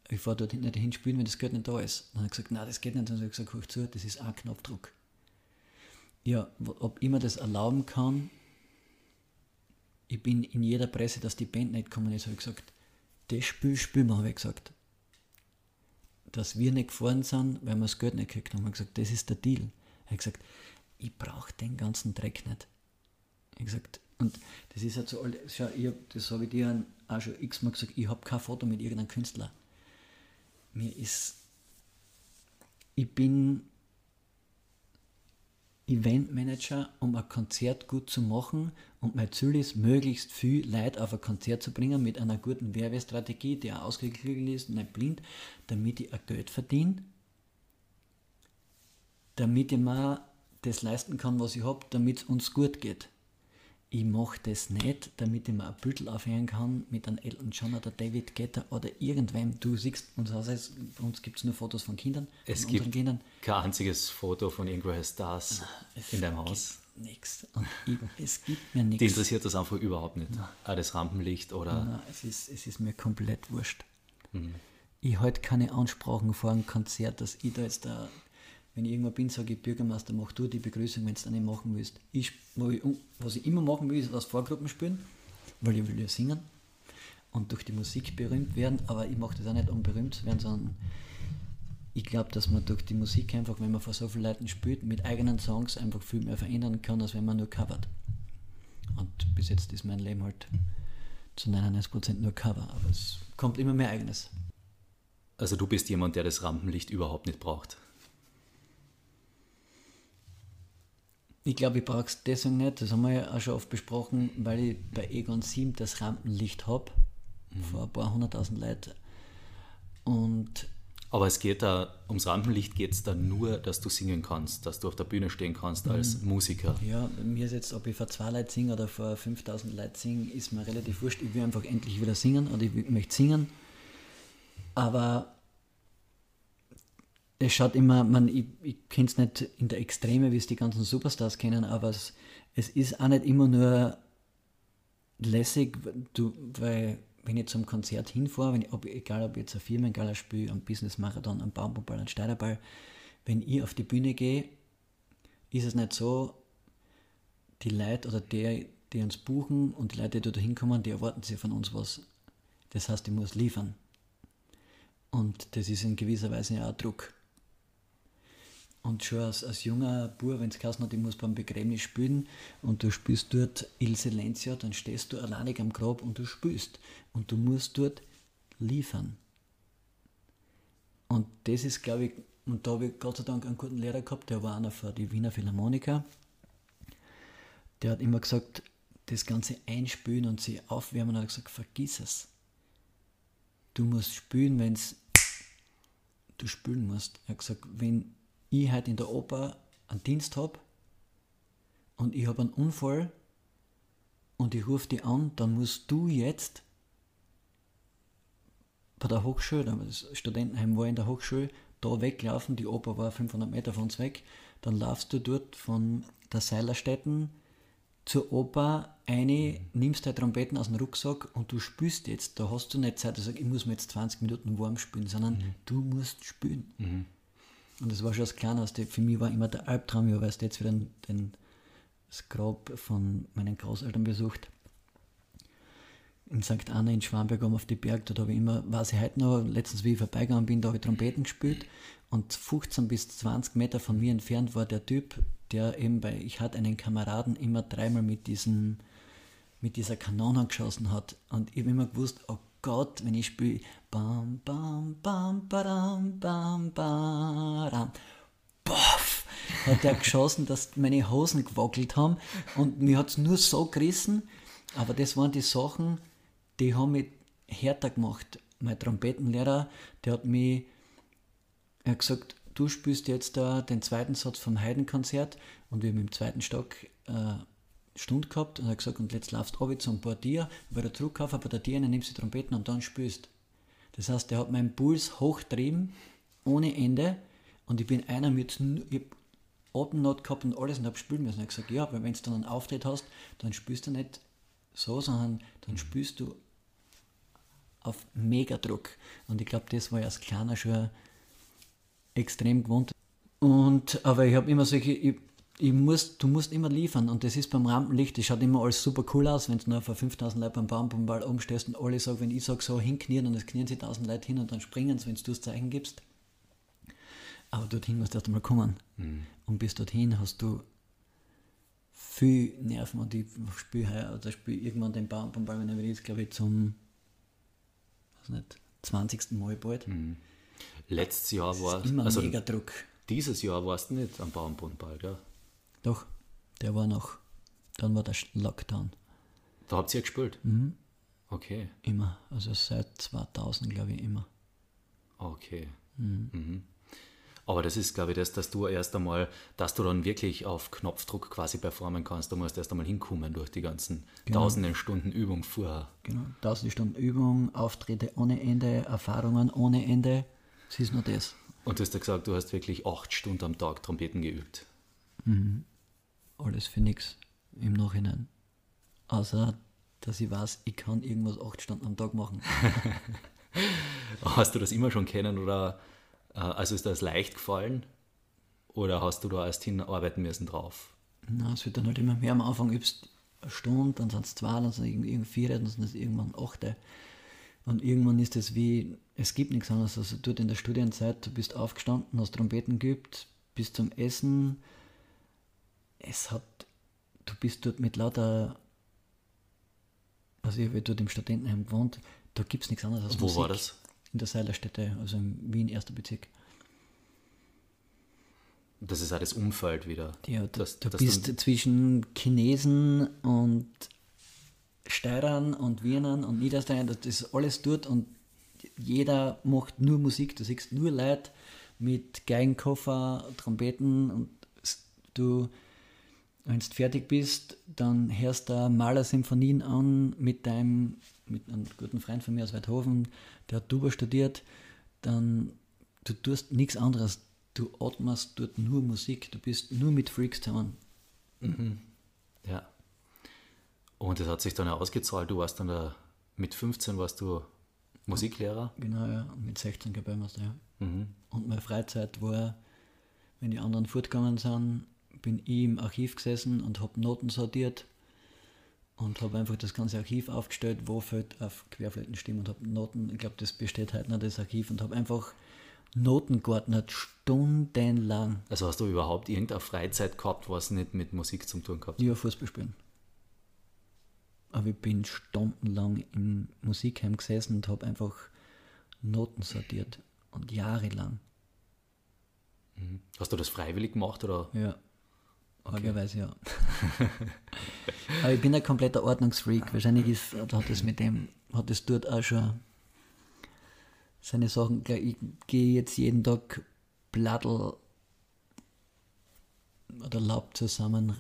Speaker 1: Ich fahre dorthin nicht hinspielen, wenn das Geld nicht da ist. Dann hat er gesagt, nein, das geht nicht. Dann habe ich gesagt, hör zu, das ist ein Knopfdruck. Ja, ob ich mir das erlauben kann, ich bin in jeder Presse, dass die Band nicht kommen ist, habe ich gesagt, das Spiel spielen wir, habe ich gesagt dass wir nicht gefahren sind, weil wir das Geld nicht gekriegt haben. Ich gesagt, das ist der Deal. Er hat gesagt, ich brauche den ganzen Dreck nicht. Ich gesagt, und das ist halt so, schau, ich hab, das habe ich dir auch schon x-mal gesagt, ich habe kein Foto mit irgendeinem Künstler. Mir ist, ich bin Eventmanager, um ein Konzert gut zu machen und mein Ziel ist, möglichst viel Leute auf ein Konzert zu bringen mit einer guten Werbestrategie, die auch ausgeklügelt ist, nicht blind, damit ich ein Geld verdiene, damit ich mir das leisten kann, was ich habe, damit es uns gut geht. Ich mache das nicht, damit ich mir ein Büttel aufhören kann mit einem Elton John oder David Guetta oder irgendwem. Du siehst, uns bei uns gibt es nur Fotos von Kindern.
Speaker 2: Es
Speaker 1: von
Speaker 2: gibt
Speaker 1: Kindern.
Speaker 2: kein einziges Foto von irgendwelchen Stars in deinem Haus.
Speaker 1: Nichts. Es gibt mir
Speaker 2: Die
Speaker 1: nichts.
Speaker 2: interessiert das einfach überhaupt nicht. Auch das Rampenlicht oder.
Speaker 1: Nein, es ist, es ist mir komplett wurscht.
Speaker 2: Mhm.
Speaker 1: Ich halte keine Ansprachen vor einem Konzert, dass ich da jetzt da, wenn ich irgendwo bin, sage ich, Bürgermeister, mach du die Begrüßung, wenn du es nicht machen willst. Ich, was ich immer machen will, ist aus Vorgruppen spielen, weil ich will ja singen und durch die Musik berühmt werden, aber ich mache das auch nicht, um berühmt zu werden, sondern ich glaube, dass man durch die Musik einfach, wenn man vor so vielen Leuten spielt, mit eigenen Songs einfach viel mehr verändern kann, als wenn man nur covert. Und bis jetzt ist mein Leben halt zu 99% nur Cover, aber es kommt immer mehr eigenes.
Speaker 2: Also du bist jemand, der das Rampenlicht überhaupt nicht braucht.
Speaker 1: Ich glaube, ich brauche es deswegen nicht, das haben wir ja auch schon oft besprochen, weil ich bei Egon 7 das Rampenlicht habe, vor ein paar hunderttausend Leuten. Und
Speaker 2: Aber es geht da, ums Rampenlicht geht es da nur, dass du singen kannst, dass du auf der Bühne stehen kannst als Musiker.
Speaker 1: ja, mir ist jetzt, ob ich vor zwei Leuten singe oder vor 5000 Leuten singe, ist mir relativ wurscht. Ich will einfach endlich wieder singen oder ich möchte singen. Aber es schaut immer, man, ich, ich kenne es nicht in der Extreme, wie es die ganzen Superstars kennen, aber es, es ist auch nicht immer nur lässig, du, weil wenn ich zum Konzert hinfahre, wenn ich, ob, egal ob ich jetzt ein Firmengala spiele, einen Business-Marathon, einen Baumball, einen Steinerball, wenn ich auf die Bühne gehe, ist es nicht so, die Leute oder der, die uns buchen und die Leute, die da hinkommen, die erwarten sich von uns was. Das heißt, ich muss liefern. Und das ist in gewisser Weise ja auch Druck. Und schon als, als junger Bub, wenn es geheißen hat, ich muss beim Begräbnis spielen und du spielst dort Il Silenzio, dann stehst du alleinig am Grab und du spielst. Und du musst dort liefern. Und das ist, glaube ich, und da habe ich Gott sei Dank einen guten Lehrer gehabt, der war einer für die Wiener Philharmoniker. Der hat immer gesagt, das Ganze einspülen und sie aufwärmen, und hat gesagt, vergiss es. Du musst spülen, wenn du spülen musst. Er hat gesagt, wenn ich heute in der Oper einen Dienst habe und ich habe einen Unfall und ich rufe dich an, dann musst du jetzt bei der Hochschule, das Studentenheim war in der Hochschule, da weglaufen, die Oper war 500 Meter von uns weg, dann laufst du dort von der Seilerstätten zur Oper eine, nimmst deine Trompeten aus dem Rucksack und du spielst jetzt. Da hast du nicht Zeit, dass du sagst, ich muss mir jetzt 20 Minuten warm spielen, sondern du musst spielen. Und das war schon das Kleine, was die- für mich war immer der Albtraum, ich habe jetzt wieder den, das Grab von meinen Großeltern besucht. In St. Anna in Schwamberg oben auf die Berg, da habe ich immer, weiß ich heute noch, letztens wie ich vorbeigegangen bin, da habe ich Trompeten gespielt und 15 bis 20 Meter von mir entfernt war der Typ, der eben bei, ich hatte einen Kameraden immer dreimal mit diesem, mit dieser Kanone geschossen hat und ich habe immer gewusst, oh Gott, wenn ich spiele, bam, bam, bam, badam, bam, badam, boff, hat er geschossen, dass meine Hosen gewackelt haben. Und mir hat es nur so gerissen, aber das waren die Sachen, die haben mich härter gemacht. Mein Trompetenlehrer, der hat mich er hat gesagt, du spielst jetzt da den zweiten Satz vom Heidenkonzert. Und wir haben im zweiten Stock äh, Stunde gehabt und hat gesagt, und jetzt laufst du runter zum Portier, bei der Druckkaufer, bei der Dirne nimmst du die Trompeten und dann spielst. Das heißt, der hat meinen Puls hochtrieben, ohne Ende und ich bin einer mit, ich hab Atemnot gehabt und alles und habe spielen müssen. Er hat gesagt, ja, weil wenn du dann einen Auftritt hast, dann spielst du nicht so, sondern dann spielst du auf Megadruck. Und ich glaube, das war ja als Kleiner schon extrem gewohnt. Und, aber ich habe immer solche, ich, ich muss, du musst immer liefern und das ist beim Rampenlicht, das schaut immer alles super cool aus, wenn du nur vor 5000 Leuten beim Baumbumball oben stehst und alle sagen, wenn ich sage so hinknien und es knien sich 1000 Leute hin und dann springen sie, wenn du das Zeichen gibst. Aber dorthin musst du erst einmal kommen. Und bis dorthin hast du viel Nerven und ich spiele heuer, oder spiele irgendwann den Baumbumball, wenn er wieder ist, glaube ich, zum weiß nicht, 20. Mal bald.
Speaker 2: Letztes Jahr war
Speaker 1: Immer
Speaker 2: also
Speaker 1: mega Druck.
Speaker 2: dieses Jahr warst du nicht am Baumbundball, gell?
Speaker 1: Doch, der war noch. Dann war der Lockdown.
Speaker 2: Da habt ihr gespielt. Okay,
Speaker 1: Immer. Also seit 2000, glaube ich, immer.
Speaker 2: okay. Mhm. Aber das ist, glaube ich, das, dass du erst einmal, dass du dann wirklich auf Knopfdruck quasi performen kannst. Du musst erst einmal hinkommen durch die ganzen
Speaker 1: Genau.
Speaker 2: tausenden Stunden Übung vorher.
Speaker 1: Genau. Tausende Stunden Übung, Auftritte ohne Ende, Erfahrungen ohne Ende. Es ist nur das.
Speaker 2: Und du hast ja gesagt, du hast wirklich acht Stunden am Tag Trompeten geübt.
Speaker 1: Alles für nichts im Nachhinein. Außer, dass ich weiß, ich kann irgendwas acht Stunden am Tag machen.
Speaker 2: Hast du das immer schon kennen oder äh, also ist das leicht gefallen? Oder hast du da erst hinarbeiten müssen drauf?
Speaker 1: Na, es wird dann halt immer mehr. Am Anfang übst eine Stunde, dann sind es zwei, dann sind es irgendwie vier, dann sind es irgendwann achte. Und irgendwann ist es wie, es gibt nichts anderes. Also dort in der Studienzeit, du bist aufgestanden, hast Trompeten geübt, bis zum Essen. Es hat, du bist dort mit lauter, also ich habe dort im Studentenheim gewohnt, da gibt es nichts anderes als
Speaker 2: Wo
Speaker 1: Musik.
Speaker 2: war das?
Speaker 1: In der Seilerstätte, also in Wien, erster Bezirk.
Speaker 2: Das ist auch das Umfeld wieder.
Speaker 1: Ja, du,
Speaker 2: Das-
Speaker 1: du
Speaker 2: das
Speaker 1: bist zwischen Chinesen und Steirern und Wienern und Niederstein, das ist alles dort und jeder macht nur Musik. Du siehst nur Leute mit Geigenkoffer, Trompeten und du, wenn du fertig bist, dann hörst du Maler-Symphonien an mit deinem, mit einem guten Freund von mir aus Weidhofen, der hat Tuba studiert, dann du tust nichts anderes. Du atmest dort nur Musik, du bist nur mit Freaks zusammen.
Speaker 2: Ja. Und das hat sich dann auch ausgezahlt. Du warst dann da, mit 15 warst du Musiklehrer.
Speaker 1: Genau, ja. Und mit 16 Kapellmeister, ja.
Speaker 2: Mhm.
Speaker 1: Und meine Freizeit war, wenn die anderen fortgegangen sind, bin ich im Archiv gesessen und habe Noten sortiert und habe einfach das ganze Archiv aufgestellt, wo fällt auf Querflötenstimmen und habe Noten, ich glaube, das besteht heute noch, das Archiv, und habe einfach Noten geordnet, stundenlang.
Speaker 2: Also hast du überhaupt irgendeine Freizeit gehabt, was nicht mit Musik zu tun gehabt?
Speaker 1: Ja, Fußball spielen. Aber ich bin stundenlang im Musikheim gesessen und habe einfach Noten sortiert. Und jahrelang.
Speaker 2: Hast du das freiwillig gemacht oder?
Speaker 1: Ja. Argerweise ja. Aber ich bin ein kompletter Ordnungsfreak. Wahrscheinlich ist, hat es mit dem, hat es dort auch schon seine Sachen. Ich gehe jetzt jeden Tag Blattl oder Laub zusammen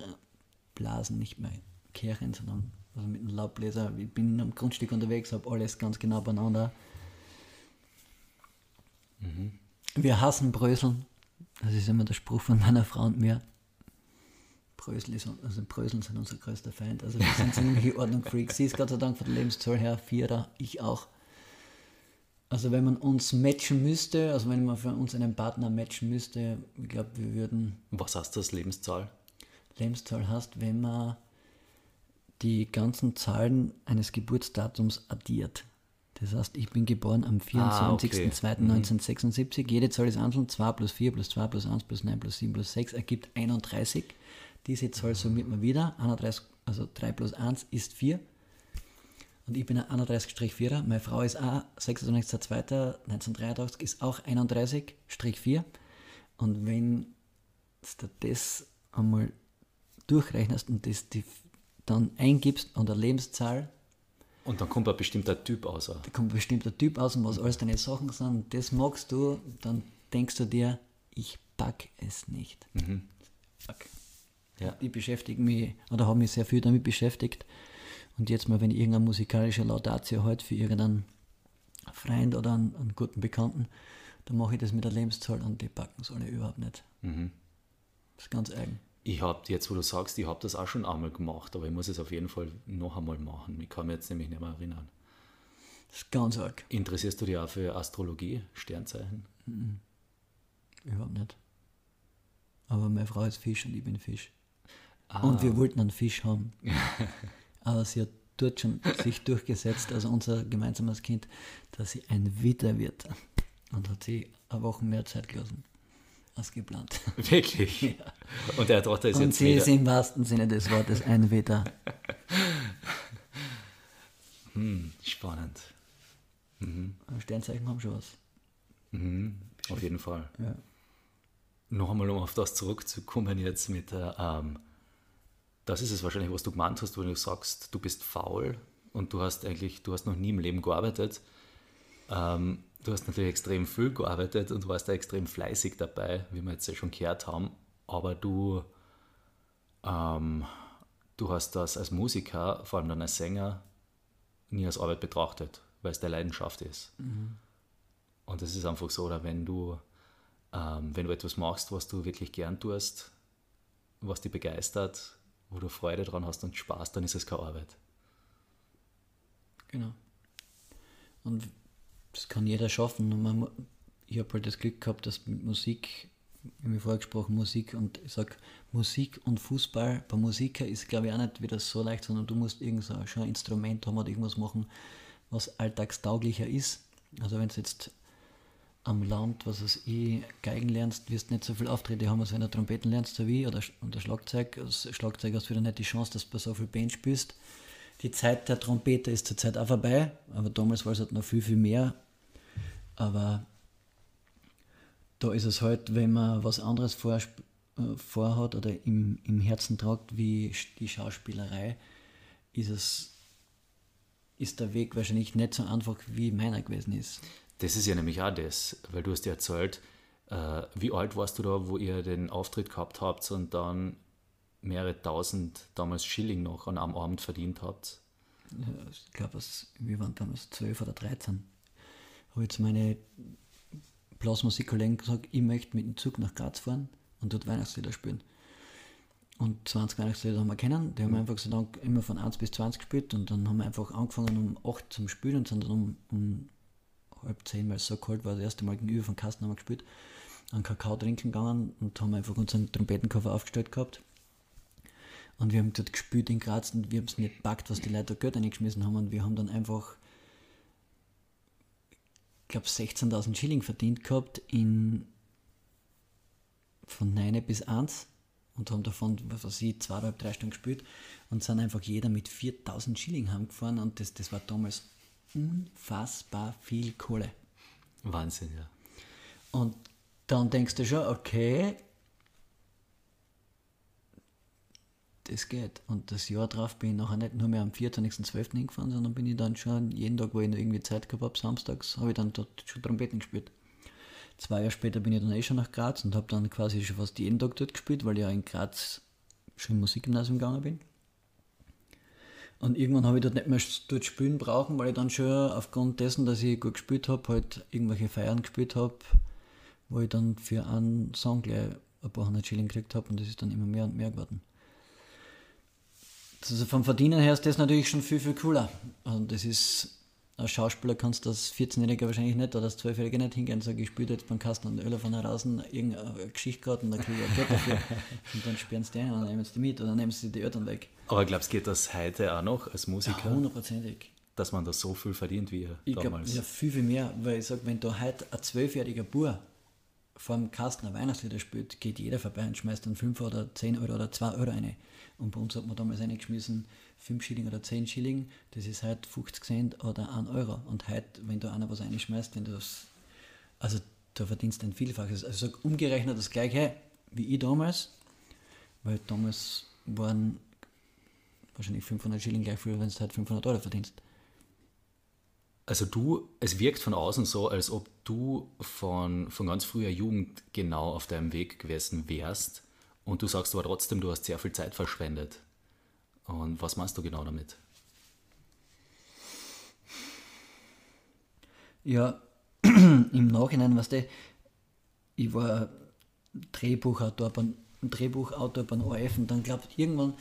Speaker 1: blasen, nicht mehr kehren, sondern also mit einem Laubbläser. Ich bin am Grundstück unterwegs, habe alles ganz genau beieinander. Wir hassen Bröseln. Das ist immer der Spruch von meiner Frau und mir. Brösel ist, also Bröseln sind unser größter Feind. Also wir sind ziemliche Ordnung-Freaks. Sie ist Gott sei Dank von der Lebenszahl her Vierer, ich auch. Also wenn man uns matchen müsste, also wenn man für uns einen Partner matchen müsste, ich glaube, wir würden
Speaker 2: Was heißt das, Lebenszahl?
Speaker 1: Lebenszahl hast, wenn man die ganzen Zahlen eines Geburtsdatums addiert. Das heißt, ich bin geboren am
Speaker 2: Ah, okay.
Speaker 1: 24.02.1976. Jede Zahl ist einzeln. 2 plus 4 plus 2 plus 1 plus 9 plus 7 plus 6 ergibt 31. Diese Zahl summiert man wieder. 31, also 3 plus 1 ist 4. Und ich bin ein 31-4er. Meine Frau ist auch 26.02.1983, ist auch 31-4. Und wenn du das einmal durchrechnest und das die, dann eingibst an der Lebenszahl,
Speaker 2: Und dann kommt ein bestimmter Typ aus.
Speaker 1: da kommt ein bestimmter Typ aus und was alles deine Sachen sind, das magst du, dann denkst du dir, ich pack es nicht. Fuck.
Speaker 2: Ja.
Speaker 1: Ich beschäftige mich, oder habe mich sehr viel damit beschäftigt. Und jetzt mal, wenn ich irgendeine musikalische Laudatio halt für irgendeinen Freund oder einen, einen guten Bekannten, dann mache ich das mit der Lebenszahl und die packen es alle überhaupt nicht. Das ist ganz eigen.
Speaker 2: Ich habe jetzt, wo du sagst, ich habe das auch schon einmal gemacht, aber ich muss es auf jeden Fall noch einmal machen. Ich kann mich jetzt nämlich nicht mehr erinnern.
Speaker 1: Das ist ganz arg.
Speaker 2: Interessierst du dich auch für Astrologie, Sternzeichen?
Speaker 1: Überhaupt nicht. Aber meine Frau ist Fisch und ich bin Fisch.
Speaker 2: Ah,
Speaker 1: Und wir wollten einen Fisch haben. Aber sie hat dort schon sich durchgesetzt, also unser gemeinsames Kind, dass sie ein Witter wird. Und hat sie eine Woche mehr Zeit gelassen als geplant.
Speaker 2: Wirklich? Und der Tochter ist
Speaker 1: Und
Speaker 2: jetzt
Speaker 1: sie
Speaker 2: wieder...
Speaker 1: ist im wahrsten Sinne des Wortes ein Witter.
Speaker 2: Hm, spannend.
Speaker 1: Aber Sternzeichen haben schon was.
Speaker 2: Mhm, auf jeden Fall.
Speaker 1: Ja.
Speaker 2: Noch einmal, um auf das zurückzukommen jetzt mit der, ähm, das ist es wahrscheinlich, was du gemeint hast, wenn du sagst, du bist faul und du hast eigentlich, du hast noch nie im Leben gearbeitet. Ähm, du hast natürlich extrem viel gearbeitet und warst da extrem fleißig dabei, wie wir jetzt ja schon gehört haben, aber du, ähm, du hast das als Musiker, vor allem dann als Sänger, nie als Arbeit betrachtet, weil es deine Leidenschaft ist. Mhm. Und es ist einfach so, oder wenn du, ähm, wenn du etwas machst, was du wirklich gern tust, was dich begeistert, wo du Freude dran hast und Spaß, dann ist es keine Arbeit.
Speaker 1: Genau. Und das kann jeder schaffen. Man, ich habe halt das Glück gehabt, dass mit Musik, wie mir vorher gesprochen, Musik und ich sage Musik und Fußball, bei Musiker ist glaube ich auch nicht wieder so leicht, sondern du musst irgend so schon ein Instrument haben oder irgendwas machen, was alltagstauglicher ist. Also wenn es jetzt am Land, was weiß ich, Geigen lernst, wirst nicht so viel Auftritte haben, als wenn du Trompeten lernst, so wie, oder, oder Schlagzeug. Als Schlagzeug hast du wieder nicht die Chance, dass du bei so viel Band spielst. Die Zeit der Trompete ist zurzeit auch vorbei, aber damals war es halt noch viel, viel mehr. Aber da ist es halt, wenn man was anderes äh, vorhat oder im, im Herzen tragt, wie die Schauspielerei, ist es ist der Weg wahrscheinlich nicht so einfach, wie meiner gewesen ist.
Speaker 2: Das ist ja nämlich auch das, weil du hast dir erzählt, äh, wie alt warst du da, wo ihr den Auftritt gehabt habt und dann mehrere tausend damals Schilling noch an einem Abend verdient habt?
Speaker 1: Ja, ich glaube, wir waren damals zwölf oder dreizehn. Habe jetzt meine Blasmusikkollegen gesagt, ich möchte mit dem Zug nach Graz fahren und dort Weihnachtslieder spielen. Und 20 Weihnachtslieder haben wir kennen. Die haben mhm. einfach so lang immer von 1 bis 20 gespielt und dann haben wir einfach angefangen um 8 zum Spielen und sind dann um, um halb zehn, weil es so kalt war, das erste Mal gegenüber von Kasten haben wir gespielt, einen Kakao trinken gegangen und haben einfach unseren Trompetenkoffer aufgestellt gehabt. Und wir haben dort gespielt in Graz und wir haben es nicht gepackt, was die Leute da Geld eingeschmissen haben. Und wir haben dann einfach, ich glaube, 16.000 Schilling verdient gehabt in von 9 bis 1 und haben davon, was weiß ich, zweieinhalb, drei Stunden gespielt und sind einfach jeder mit 4000 Schilling heimgefahren und das, das war damals unfassbar viel Kohle.
Speaker 2: Wahnsinn, ja.
Speaker 1: Und dann denkst du schon, okay, das geht. Und das Jahr drauf bin ich nachher nicht nur mehr am 24.12. hingefahren, sondern bin ich dann schon jeden Tag, wo ich noch irgendwie Zeit gehabt habe, samstags, habe ich dann dort schon Trompeten gespielt. Zwei Jahre später bin ich dann eh schon nach Graz und habe dann quasi schon fast jeden Tag dort gespielt, weil ich ja in Graz schon im Musikgymnasium gegangen bin. Und irgendwann habe ich dort nicht mehr dort spielen brauchen, weil ich dann schon aufgrund dessen, dass ich gut gespielt habe, halt irgendwelche Feiern gespielt habe, wo ich dann für einen Song gleich ein paar hundert Schilling gekriegt habe und das ist dann immer mehr und mehr geworden. Also vom Verdienen her ist das natürlich schon viel, viel cooler. Und das ist, als Schauspieler kannst du als 14-Jähriger wahrscheinlich nicht oder als 12-Jähriger nicht hingehen und sagen, ich spiele jetzt beim Kasten und Öler von draußen irgendeine Geschichte gehabt und dann kriege ich Geld dafür. und dann sperren sie die ein und dann nehmen sie die mit oder dann nehmen sie die Eltern weg.
Speaker 2: Aber glaubst du, geht das heute auch noch als Musiker?
Speaker 1: Hundertprozentig.
Speaker 2: Dass man da so viel verdient wie
Speaker 1: ich damals? Glaub, ja, viel, viel mehr, weil ich sage, wenn da heute ein zwölfjähriger Bub vor dem Kasten ein Weihnachtslieder spielt, geht jeder vorbei und schmeißt dann 5 oder 10 Euro oder 2 Euro rein. Und bei uns hat man damals reingeschmissen 5 Schilling oder 10 Schilling, das ist halt 50 Cent oder 1 Euro. Und heute, wenn da einer was reinschmeißt, wenn du das, also da verdienst du ein Vielfaches. Also sag umgerechnet das gleiche wie ich damals, weil damals waren wahrscheinlich 500 Schilling gleich viel, wenn du halt 500 Euro verdienst.
Speaker 2: Also du, es wirkt von außen so, als ob du von, von ganz früher Jugend genau auf deinem Weg gewesen wärst und du sagst aber trotzdem, du hast sehr viel Zeit verschwendet. Und was meinst du genau damit?
Speaker 1: Ja, im Nachhinein, was weißt du, ich war Drehbuchautor beim, Drehbuchautor beim ORF und dann glaubst irgendwann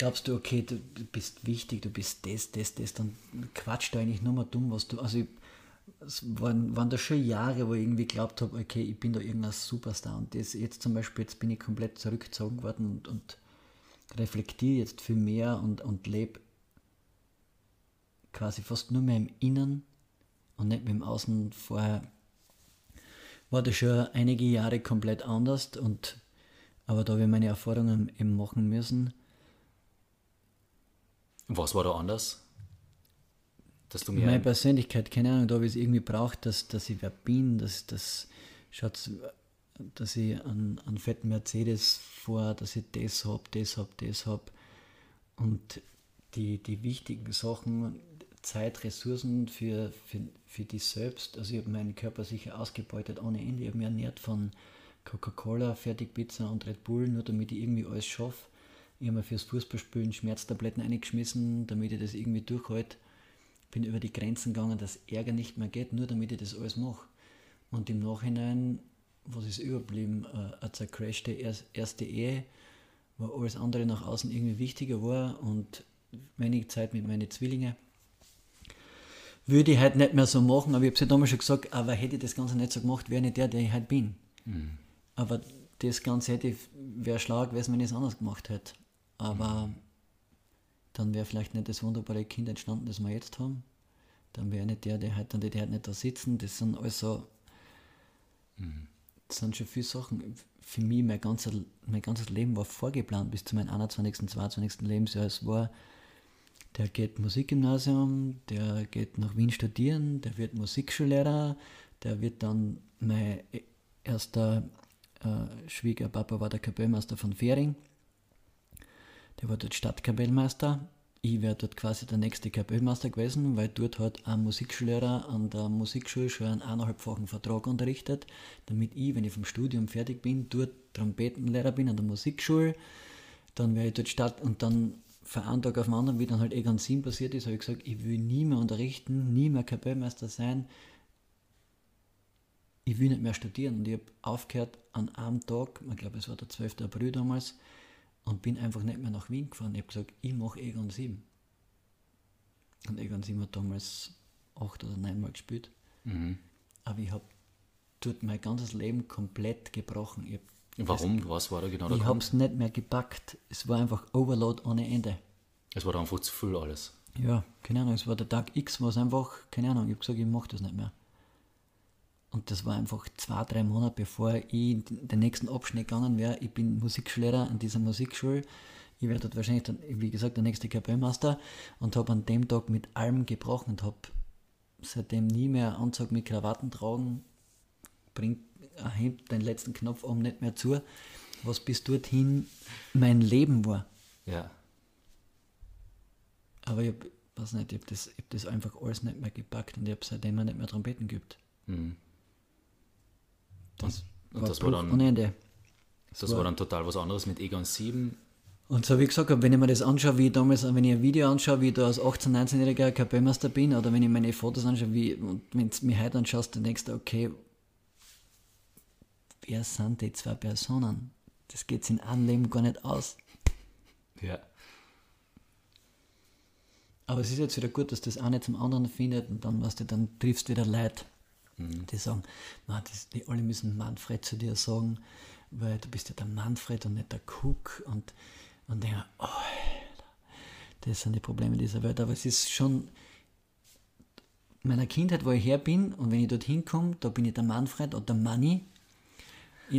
Speaker 1: glaubst du, okay, du, bist wichtig, du bist das, das, das, dann quatscht du eigentlich nur mal dumm, was du. Also es waren, waren da schon Jahre, wo ich irgendwie glaubt habe, okay, ich bin da irgendein Superstar. Und das jetzt zum Beispiel, jetzt bin ich komplett zurückgezogen worden und, und reflektiere jetzt viel mehr und, und lebe quasi fast nur mehr im Innen und nicht mehr im Außen. Vorher war das schon einige Jahre komplett anders und aber da habe ich meine Erfahrungen eben machen müssen
Speaker 2: was war da anders?
Speaker 1: Dass du mir Meine Persönlichkeit, keine Ahnung, da habe ich es irgendwie braucht, dass, dass ich wer bin, dass, dass, schaut, dass ich einen, einen fetten Mercedes vor, dass ich das habe, das habe, das habe. Und die, die wichtigen Sachen, Zeit, Ressourcen für, für, für dich selbst. Also ich habe meinen Körper sicher ausgebeutet ohne Ende. Ich habe mich ernährt von Coca-Cola, Fertigpizza und Red Bull, nur damit ich irgendwie alles schaffe. Ich habe mir fürs Fußballspielen Schmerztabletten eingeschmissen, damit ich das irgendwie durchhalte. Bin über die Grenzen gegangen, dass Ärger nicht mehr geht, nur damit ich das alles mache. Und im Nachhinein, was ist überblieben? Äh, eine zercrashte erste Ehe, wo alles andere nach außen irgendwie wichtiger war und wenig Zeit mit meinen Zwillingen. Würde ich heute nicht mehr so machen, aber ich habe es ja damals schon gesagt, aber hätte ich das Ganze nicht so gemacht, wäre ich nicht der, der ich heute bin. Mhm. Aber das Ganze hätte wäre schlau gewesen, wenn ich es anders gemacht hätte. Aber dann wäre vielleicht nicht das wunderbare Kind entstanden, das wir jetzt haben. Dann wäre nicht der, der heute, dann der nicht da sitzen. Das sind also, das sind schon viele Sachen. Für mich, mein ganzes, mein ganzes Leben war vorgeplant bis zu meinem 21., 22. Lebensjahr. Es war der geht Musikgymnasium, der geht nach Wien studieren, der wird Musikschullehrer, der wird dann mein erster äh, Schwiegerpapa war der Kapellmeister von Fähring. Der war dort Stadtkapellmeister. Ich wäre dort quasi der nächste Kapellmeister gewesen, weil dort hat ein Musikschullehrer an der Musikschule schon einen eineinhalbfachen Vertrag unterrichtet, damit ich, wenn ich vom Studium fertig bin, dort Trompetenlehrer bin an der Musikschule. Dann wäre ich dort Stadt und dann von einem Tag auf den anderen, wie dann halt Egon 7 passiert ist, habe ich gesagt, ich will nie mehr unterrichten, nie mehr Kapellmeister sein. Ich will nicht mehr studieren. Und ich habe aufgehört an einem Tag, ich glaube es war der 12. April damals, und bin einfach nicht mehr nach Wien gefahren. Ich habe gesagt, ich mache Egon 7. Und Egon 7 hat damals acht oder neunmal gespielt. Mhm. Aber ich habe dort mein ganzes Leben komplett gebrochen. Ich
Speaker 2: Warum? Was war da genau
Speaker 1: der Ich habe es nicht mehr gepackt. Es war einfach Overload ohne Ende.
Speaker 2: Es war einfach zu viel alles.
Speaker 1: Ja, keine Ahnung. Es war der Tag X, war es einfach, keine Ahnung. Ich habe gesagt, ich mache das nicht mehr. Und das war einfach zwei, drei Monate bevor ich in den nächsten Abschnitt gegangen wäre. Ich bin Musikschullehrer an dieser Musikschule. Ich werde dort wahrscheinlich, dann, wie gesagt, der nächste Kapellmeister und habe an dem Tag mit allem gebrochen und habe seitdem nie mehr Anzug mit Krawatten tragen. Bringt den letzten Knopf oben nicht mehr zu, was bis dorthin mein Leben war.
Speaker 2: Ja.
Speaker 1: Aber ich weiß nicht, ich habe das, hab das einfach alles nicht mehr gepackt und ich habe seitdem nicht mehr Trompeten geübt. Mhm.
Speaker 2: Das, und, war, das war dann. Ende. Das, das war, war dann total was anderes mit Egon 7.
Speaker 1: Und so wie ich gesagt habe, wenn ich mir das anschaue, wie ich damals, wenn ich ein Video anschaue, wie ich da als 18-, 19-jähriger Kapellmeister bin, oder wenn ich meine Fotos anschaue, wie, und wenn du mich heute anschaust, dann denkst du, okay, wer sind die zwei Personen? Das geht in einem Leben gar nicht aus.
Speaker 2: Ja.
Speaker 1: Aber es ist jetzt wieder gut, dass das eine zum anderen findet und dann, was du, dann triffst du wieder Leute, die sagen, man, das, die alle müssen Manfred zu dir sagen, weil du bist ja der Manfred und nicht der Cook und, und denken, oh, das sind die Probleme dieser Welt. Aber es ist schon meiner Kindheit, wo ich her bin und wenn ich dorthin komme, da bin ich der Manfred oder der Manni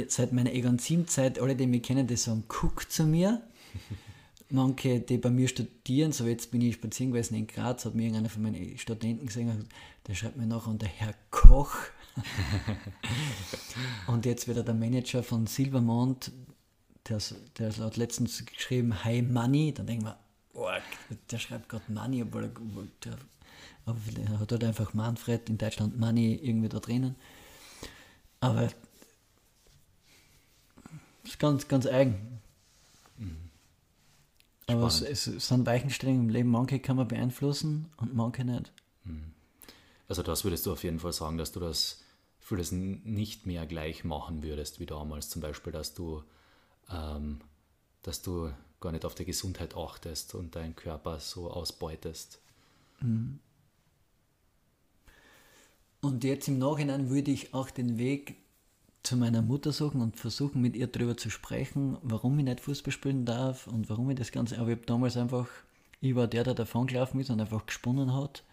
Speaker 1: seit meiner Egon 7 Zeit, alle, die mich kennen, die sagen, guck zu mir. Manche, die bei mir studieren, so jetzt bin ich spazieren gewesen in Graz, hat mir irgendeiner von meinen Studenten gesehen, der schreibt mir nachher, und der Herr Koch. und jetzt wird er der Manager von Silvermont, der, der hat letztens geschrieben, Hi Money. Dann denken wir, oh, der schreibt gerade Money, obwohl er, der, aber er hat halt einfach Manfred in Deutschland Money irgendwie da drinnen. Aber ist ganz, ganz eigen. Aber es, es, sind Weichenstellungen im Leben, manche kann man beeinflussen und manche nicht. Mhm.
Speaker 2: Also das würdest du auf jeden Fall sagen, dass du das für das nicht mehr gleich machen würdest wie damals. Zum Beispiel, dass du, ähm, dass du gar nicht auf die Gesundheit achtest und deinen Körper so ausbeutest. Mhm.
Speaker 1: Und jetzt im Nachhinein würde ich auch den Weg zu meiner Mutter suchen und versuchen mit ihr darüber zu sprechen, warum ich nicht Fußball spielen darf und warum ich das Ganze. Aber ich habe damals einfach, ich war der, der davon gelaufen ist und einfach gesponnen hat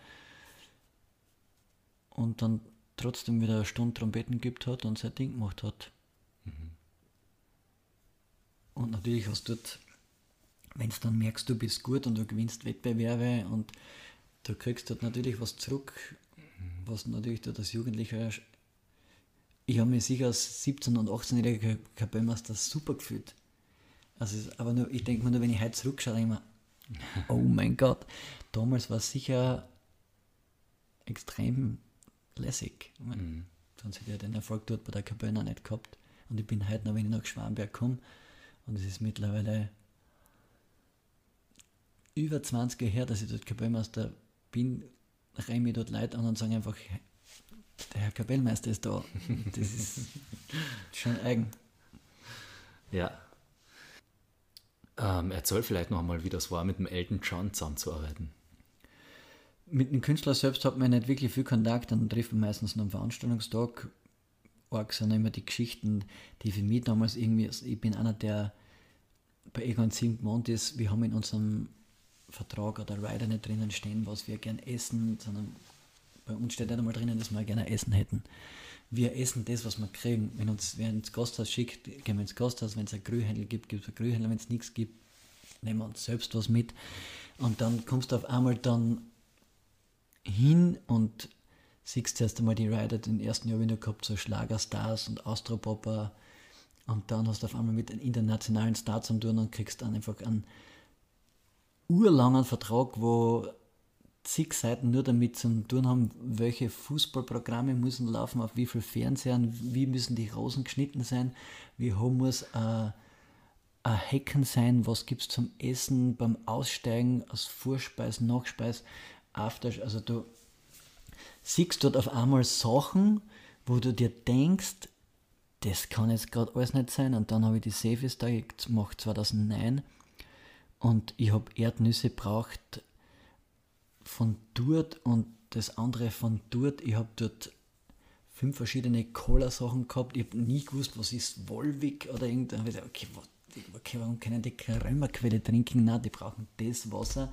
Speaker 1: und dann trotzdem wieder eine Stunde Trompeten gibt hat und sein Ding gemacht hat. Mhm. Und natürlich hast du dort, wenn du dann merkst, du bist gut und du gewinnst Wettbewerbe und du kriegst dort natürlich was zurück, mhm. was natürlich dort als Jugendlicher ich habe mich sicher als 17- und 18-jähriger Kapellmeister super gefühlt. Also, aber nur, ich denke mir nur, wenn ich heute zurückschaue, denke ich mir, oh mein Gott, damals war es sicher extrem lässig. Ich mein, mhm. Sonst hätte ich den Erfolg dort bei der Kapelle nicht gehabt. Und ich bin heute noch, wenn ich nach Schwanberg komme, und es ist mittlerweile über 20 Jahre her, dass ich dort Kapellmeister bin, reime mich dort Leute an und sagen einfach, der Herr Kapellmeister ist da. Das ist schon eigen.
Speaker 2: Ja. Ähm, erzähl vielleicht noch einmal, wie das war, mit dem Elton John zusammenzuarbeiten.
Speaker 1: Mit dem Künstler selbst hat man nicht wirklich viel Kontakt, dann trifft man meistens am Veranstaltungstag. Arg sind immer die Geschichten, die für mich damals irgendwie, also ich bin einer, der bei Egon 7 gewohnt ist, wir haben in unserem Vertrag oder Rider nicht drinnen stehen, was wir gern essen, sondern bei uns steht nicht einmal drinnen, dass wir gerne Essen hätten. Wir essen das, was wir kriegen. Wenn uns wer ins Gasthaus schickt, gehen wir ins Gasthaus. Wenn es ein Grühhändel gibt, gibt es ein Grühhändel. Wenn es nichts gibt, nehmen wir uns selbst was mit. Und dann kommst du auf einmal dann hin und siehst zuerst einmal die Rider den ersten Jahr wieder gehabt, so Schlagerstars und Austropopper. Und dann hast du auf einmal mit einem internationalen Star zu tun und kriegst dann einfach einen urlangen Vertrag, wo zig Seiten nur damit zu tun haben, welche Fußballprogramme müssen laufen, auf wie viel Fernsehern, wie müssen die Rosen geschnitten sein, wie hoch muss äh, ein Hecken sein, was gibt es zum Essen beim Aussteigen aus Vorspeis, Nachspeis, After, also du siehst dort auf einmal Sachen, wo du dir denkst, das kann jetzt gerade alles nicht sein. Und dann habe ich die Safes da gemacht, 2009. Und ich habe Erdnüsse braucht von dort und das andere von dort. Ich habe dort fünf verschiedene Cola-Sachen gehabt. Ich habe nie gewusst, was ist Wolwig oder irgendein. Okay, okay, warum können die keine Römerquelle trinken? Nein, die brauchen das Wasser.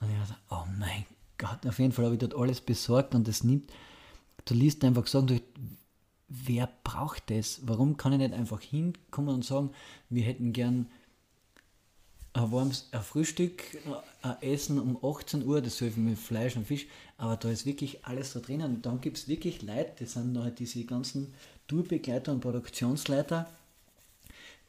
Speaker 1: Und ich dachte, oh mein Gott, auf jeden Fall habe ich dort alles besorgt und das nimmt. Du liest einfach sagen, wer braucht das? Warum kann ich nicht einfach hinkommen und sagen, wir hätten gern ein warmes ein Frühstück, ein Essen um 18 Uhr, das soll mit Fleisch und Fisch, aber da ist wirklich alles da drinnen. Und dann gibt es wirklich Leute, das sind halt diese ganzen Tourbegleiter und Produktionsleiter,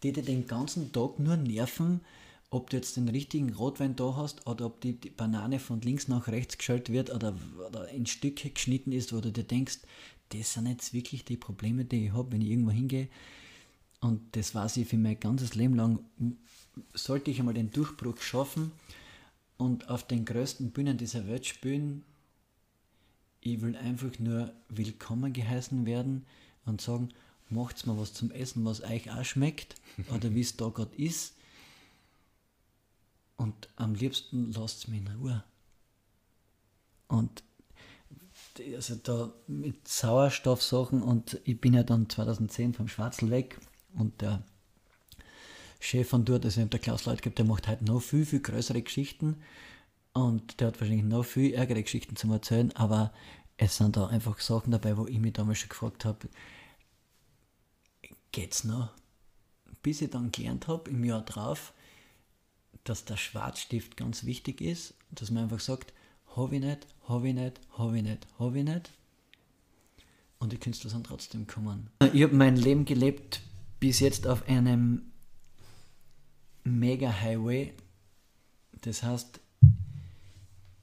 Speaker 1: die dir den ganzen Tag nur nerven, ob du jetzt den richtigen Rotwein da hast oder ob die, die Banane von links nach rechts geschaltet wird oder, oder in Stücke geschnitten ist, wo du dir denkst, das sind jetzt wirklich die Probleme, die ich habe, wenn ich irgendwo hingehe. Und das weiß ich für mein ganzes Leben lang. Sollte ich einmal den Durchbruch schaffen und auf den größten Bühnen dieser Welt spielen, ich will einfach nur willkommen geheißen werden und sagen, macht's mal was zum Essen, was euch auch schmeckt oder wie es da gerade ist. Und am liebsten lasst es mich in Ruhe. Und also da mit Sauerstoffsachen und ich bin ja dann 2010 vom Schwarzel weg und der Chef von dort, also der Klaus Leutgeb, der macht halt noch viel, viel größere Geschichten und der hat wahrscheinlich noch viel ärgere Geschichten zu erzählen, aber es sind da einfach Sachen dabei, wo ich mich damals schon gefragt habe, geht's noch? Bis ich dann gelernt habe, im Jahr drauf, dass der Schwarzstift ganz wichtig ist, dass man einfach sagt, habe ich nicht, habe ich nicht, habe ich nicht, habe ich nicht. Und die Künstler sind trotzdem gekommen. Ich habe mein Leben gelebt bis jetzt auf einem Mega-Highway. Das heißt,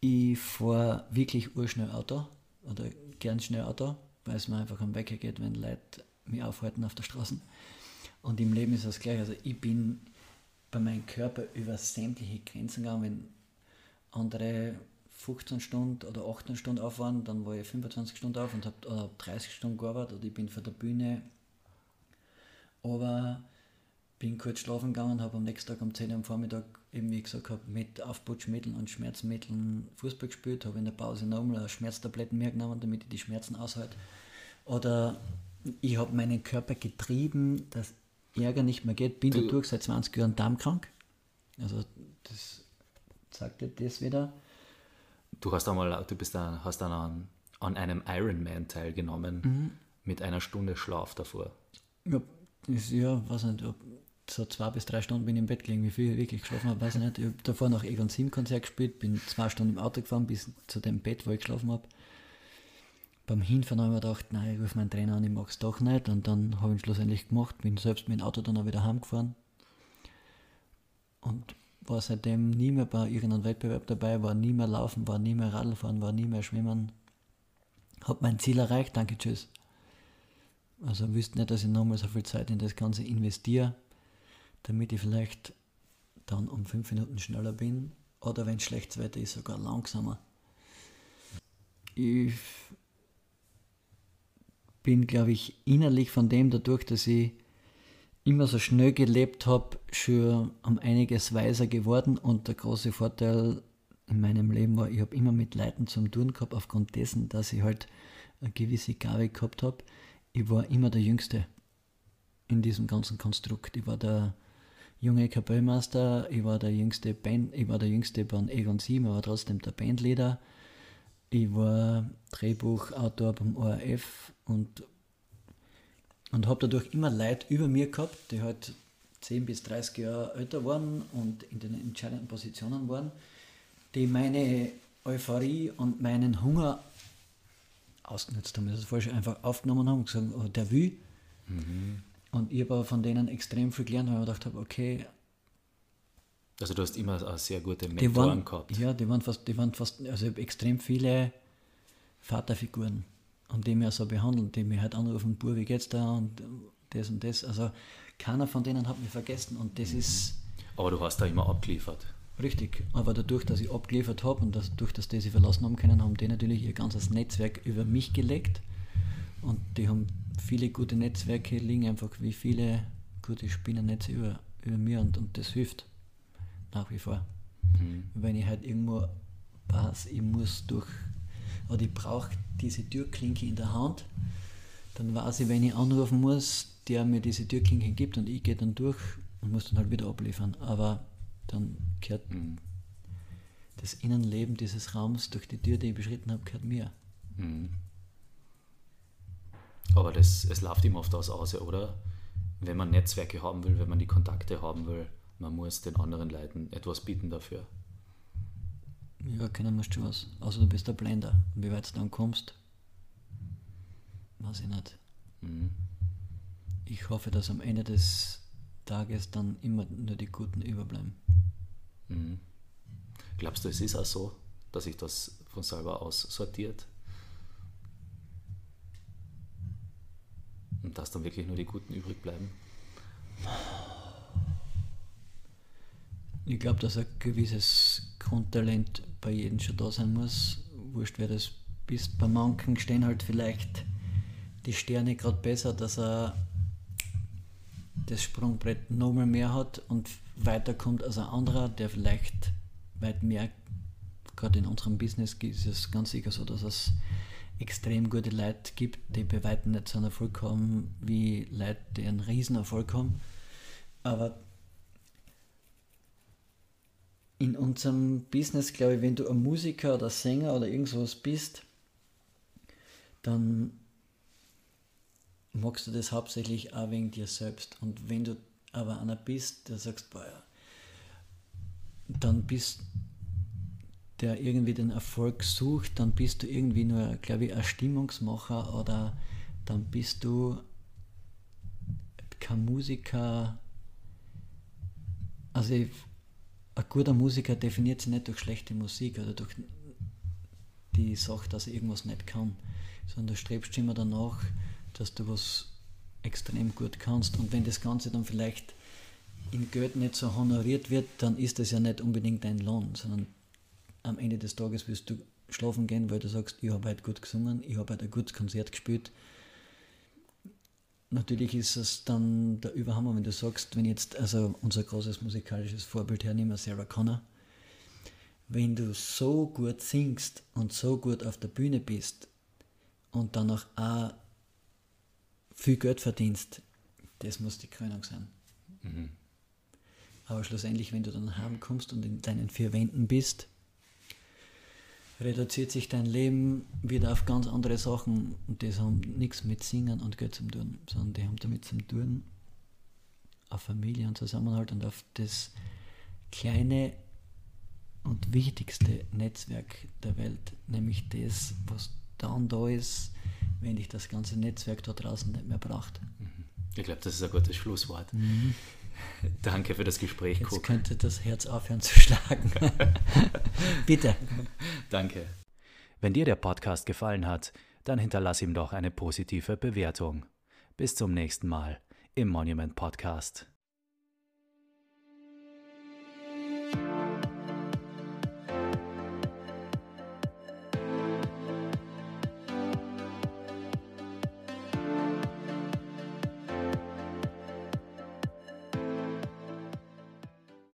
Speaker 1: ich fahre wirklich urschnell Auto oder gern schnell Auto, weil es mir einfach am Wecker geht, wenn Leute mich aufhalten auf der Straße. Und im Leben ist das gleich. Also ich bin bei meinem Körper über sämtliche Grenzen gegangen, wenn andere 15 Stunden oder 18 Stunden auf waren, dann war ich 25 Stunden auf und habe 30 Stunden gearbeitet oder ich bin vor der Bühne. Aber bin kurz schlafen gegangen, habe am nächsten Tag um 10 Uhr am Vormittag, eben wie gesagt habe, mit Aufputschmitteln und Schmerzmitteln Fußball gespielt, habe in der Pause nochmal Schmerztabletten mehr genommen, damit ich die Schmerzen aushalte. Oder ich habe meinen Körper getrieben, dass Ärger nicht mehr geht, bin dadurch seit 20 Jahren darmkrank. Also das sagte das wieder.
Speaker 2: Du hast einmal, du bist da, hast dann an, an einem Ironman teilgenommen mhm. mit einer Stunde Schlaf davor.
Speaker 1: Ja, ist, ja, weiß nicht, so zwei bis drei Stunden bin ich im Bett gelegen, wie viel ich wirklich geschlafen habe, weiß ich nicht. Ich habe davor noch Egon 7 Konzert gespielt, bin zwei Stunden im Auto gefahren bis zu dem Bett, wo ich geschlafen habe. Beim Hinfahren habe ich mir gedacht, nein, ich rufe meinen Trainer an, ich mag es doch nicht. Und dann habe ich ihn schlussendlich gemacht, bin selbst mit dem Auto dann auch wieder heimgefahren. Und war seitdem nie mehr bei irgendeinem Wettbewerb dabei, war nie mehr laufen, war nie mehr Radl fahren, war nie mehr schwimmen. habe mein Ziel erreicht, danke, tschüss. Also wüsste nicht, dass ich nochmal so viel Zeit in das Ganze investiere, damit ich vielleicht dann um fünf Minuten schneller bin oder wenn schlechtes Wetter ist, sogar langsamer. Ich bin, glaube ich, innerlich von dem dadurch, dass ich immer so schnell gelebt habe, schon um einiges weiser geworden und der große Vorteil in meinem Leben war, ich habe immer mit Leuten zum tun gehabt, aufgrund dessen, dass ich halt eine gewisse Gabe gehabt habe. Ich war immer der Jüngste in diesem ganzen Konstrukt. Ich war der junge Kapellmeister, ich war der jüngste Band, ich war der jüngste bei Egon 7, aber trotzdem der Bandleader. Ich war Drehbuchautor beim ORF und, und habe dadurch immer Leute über mir gehabt, die halt 10 bis 30 Jahre älter waren und in den entscheidenden Positionen waren, die meine Euphorie und meinen Hunger ausgenutzt haben. Das falsch einfach aufgenommen haben und gesagt, oh, der will. Mhm. Und ich habe von denen extrem viel gelernt, weil ich gedacht habe, okay.
Speaker 2: Also du hast immer eine sehr gute Mentoren
Speaker 1: waren,
Speaker 2: gehabt.
Speaker 1: Ja, die waren fast, die waren fast, also ich habe extrem viele Vaterfiguren, an die mir so behandeln, die mir halt anrufen, Bur, wie geht's da und das und das. Also keiner von denen hat mich vergessen und das mhm. ist.
Speaker 2: Aber du hast da immer abgeliefert.
Speaker 1: Richtig, aber dadurch, dass ich abgeliefert habe und dadurch, dass die sich verlassen haben können, haben die natürlich ihr ganzes Netzwerk über mich gelegt und die haben viele gute Netzwerke, liegen einfach wie viele gute Spinnennetze über, über mir und, und das hilft nach wie vor. Mhm. Wenn ich halt irgendwo weiß, ich muss durch, oder ich brauche diese Türklinke in der Hand, dann weiß ich, wenn ich anrufen muss, der mir diese Türklinke gibt und ich gehe dann durch und muss dann halt wieder abliefern. Aber dann gehört mhm. das Innenleben dieses Raums durch die Tür, die ich beschritten habe, gehört mir. Mhm.
Speaker 2: Aber das, es läuft immer auf das aus, oder? Wenn man Netzwerke haben will, wenn man die Kontakte haben will, man muss den anderen Leuten etwas bieten dafür.
Speaker 1: Ja, keiner musst du was. Außer du bist der Blender. Und wie weit du dann kommst, weiß ich nicht. Mhm. Ich hoffe, dass am Ende des Tages dann immer nur die Guten überbleiben.
Speaker 2: Mhm. Glaubst du, es ist auch so, dass sich das von selber aus Und dass dann wirklich nur die Guten übrig bleiben?
Speaker 1: Ich glaube, dass ein gewisses Grundtalent bei jedem schon da sein muss. Wurscht, wer das bist. Bei manchen stehen halt vielleicht die Sterne gerade besser, dass er das Sprungbrett nochmal mehr hat und weiterkommt als ein anderer, der vielleicht weit mehr, gerade in unserem Business ist es ganz sicher so, dass es extrem gute Leute gibt, die bei weitem nicht so einen Erfolg haben wie Leute, die einen riesen Erfolg haben. Aber in unserem Business, glaube ich, wenn du ein Musiker oder Sänger oder irgendwas bist, dann magst du das hauptsächlich auch wegen dir selbst. Und wenn du aber einer bist, der sagst, boah, ja, dann bist der irgendwie den Erfolg sucht, dann bist du irgendwie nur, glaube ich, ein Stimmungsmacher oder dann bist du kein Musiker. Also ich, ein guter Musiker definiert sich nicht durch schlechte Musik oder durch die Sache, dass er irgendwas nicht kann, sondern du strebst immer danach, dass du was extrem gut kannst. Und wenn das Ganze dann vielleicht in Geld nicht so honoriert wird, dann ist das ja nicht unbedingt dein Lohn, sondern am Ende des Tages wirst du schlafen gehen, weil du sagst, ich habe heute gut gesungen, ich habe heute ein gutes Konzert gespielt. Natürlich ist es dann der Überhammer, wenn du sagst, wenn jetzt, also unser großes musikalisches Vorbild hernehme, Sarah Connor, wenn du so gut singst und so gut auf der Bühne bist und dann auch viel Geld verdienst, das muss die Krönung sein. Mhm. Aber schlussendlich, wenn du dann heimkommst und in deinen vier Wänden bist, reduziert sich dein Leben wieder auf ganz andere Sachen und das haben nichts mit Singen und Geld zu tun, sondern die haben damit zu tun, auf Familie und Zusammenhalt und auf das kleine und wichtigste Netzwerk der Welt, nämlich das, was dann da ist, wenn dich das ganze Netzwerk da draußen nicht mehr braucht. Mhm.
Speaker 2: Ich glaube, das ist ein gutes Schlusswort. Mhm. Danke für das Gespräch,
Speaker 1: Jetzt Cook. könnte das Herz aufhören zu schlagen. Bitte.
Speaker 2: Danke. Wenn dir der Podcast gefallen hat, dann hinterlass ihm doch eine positive Bewertung. Bis zum nächsten Mal im Monument Podcast.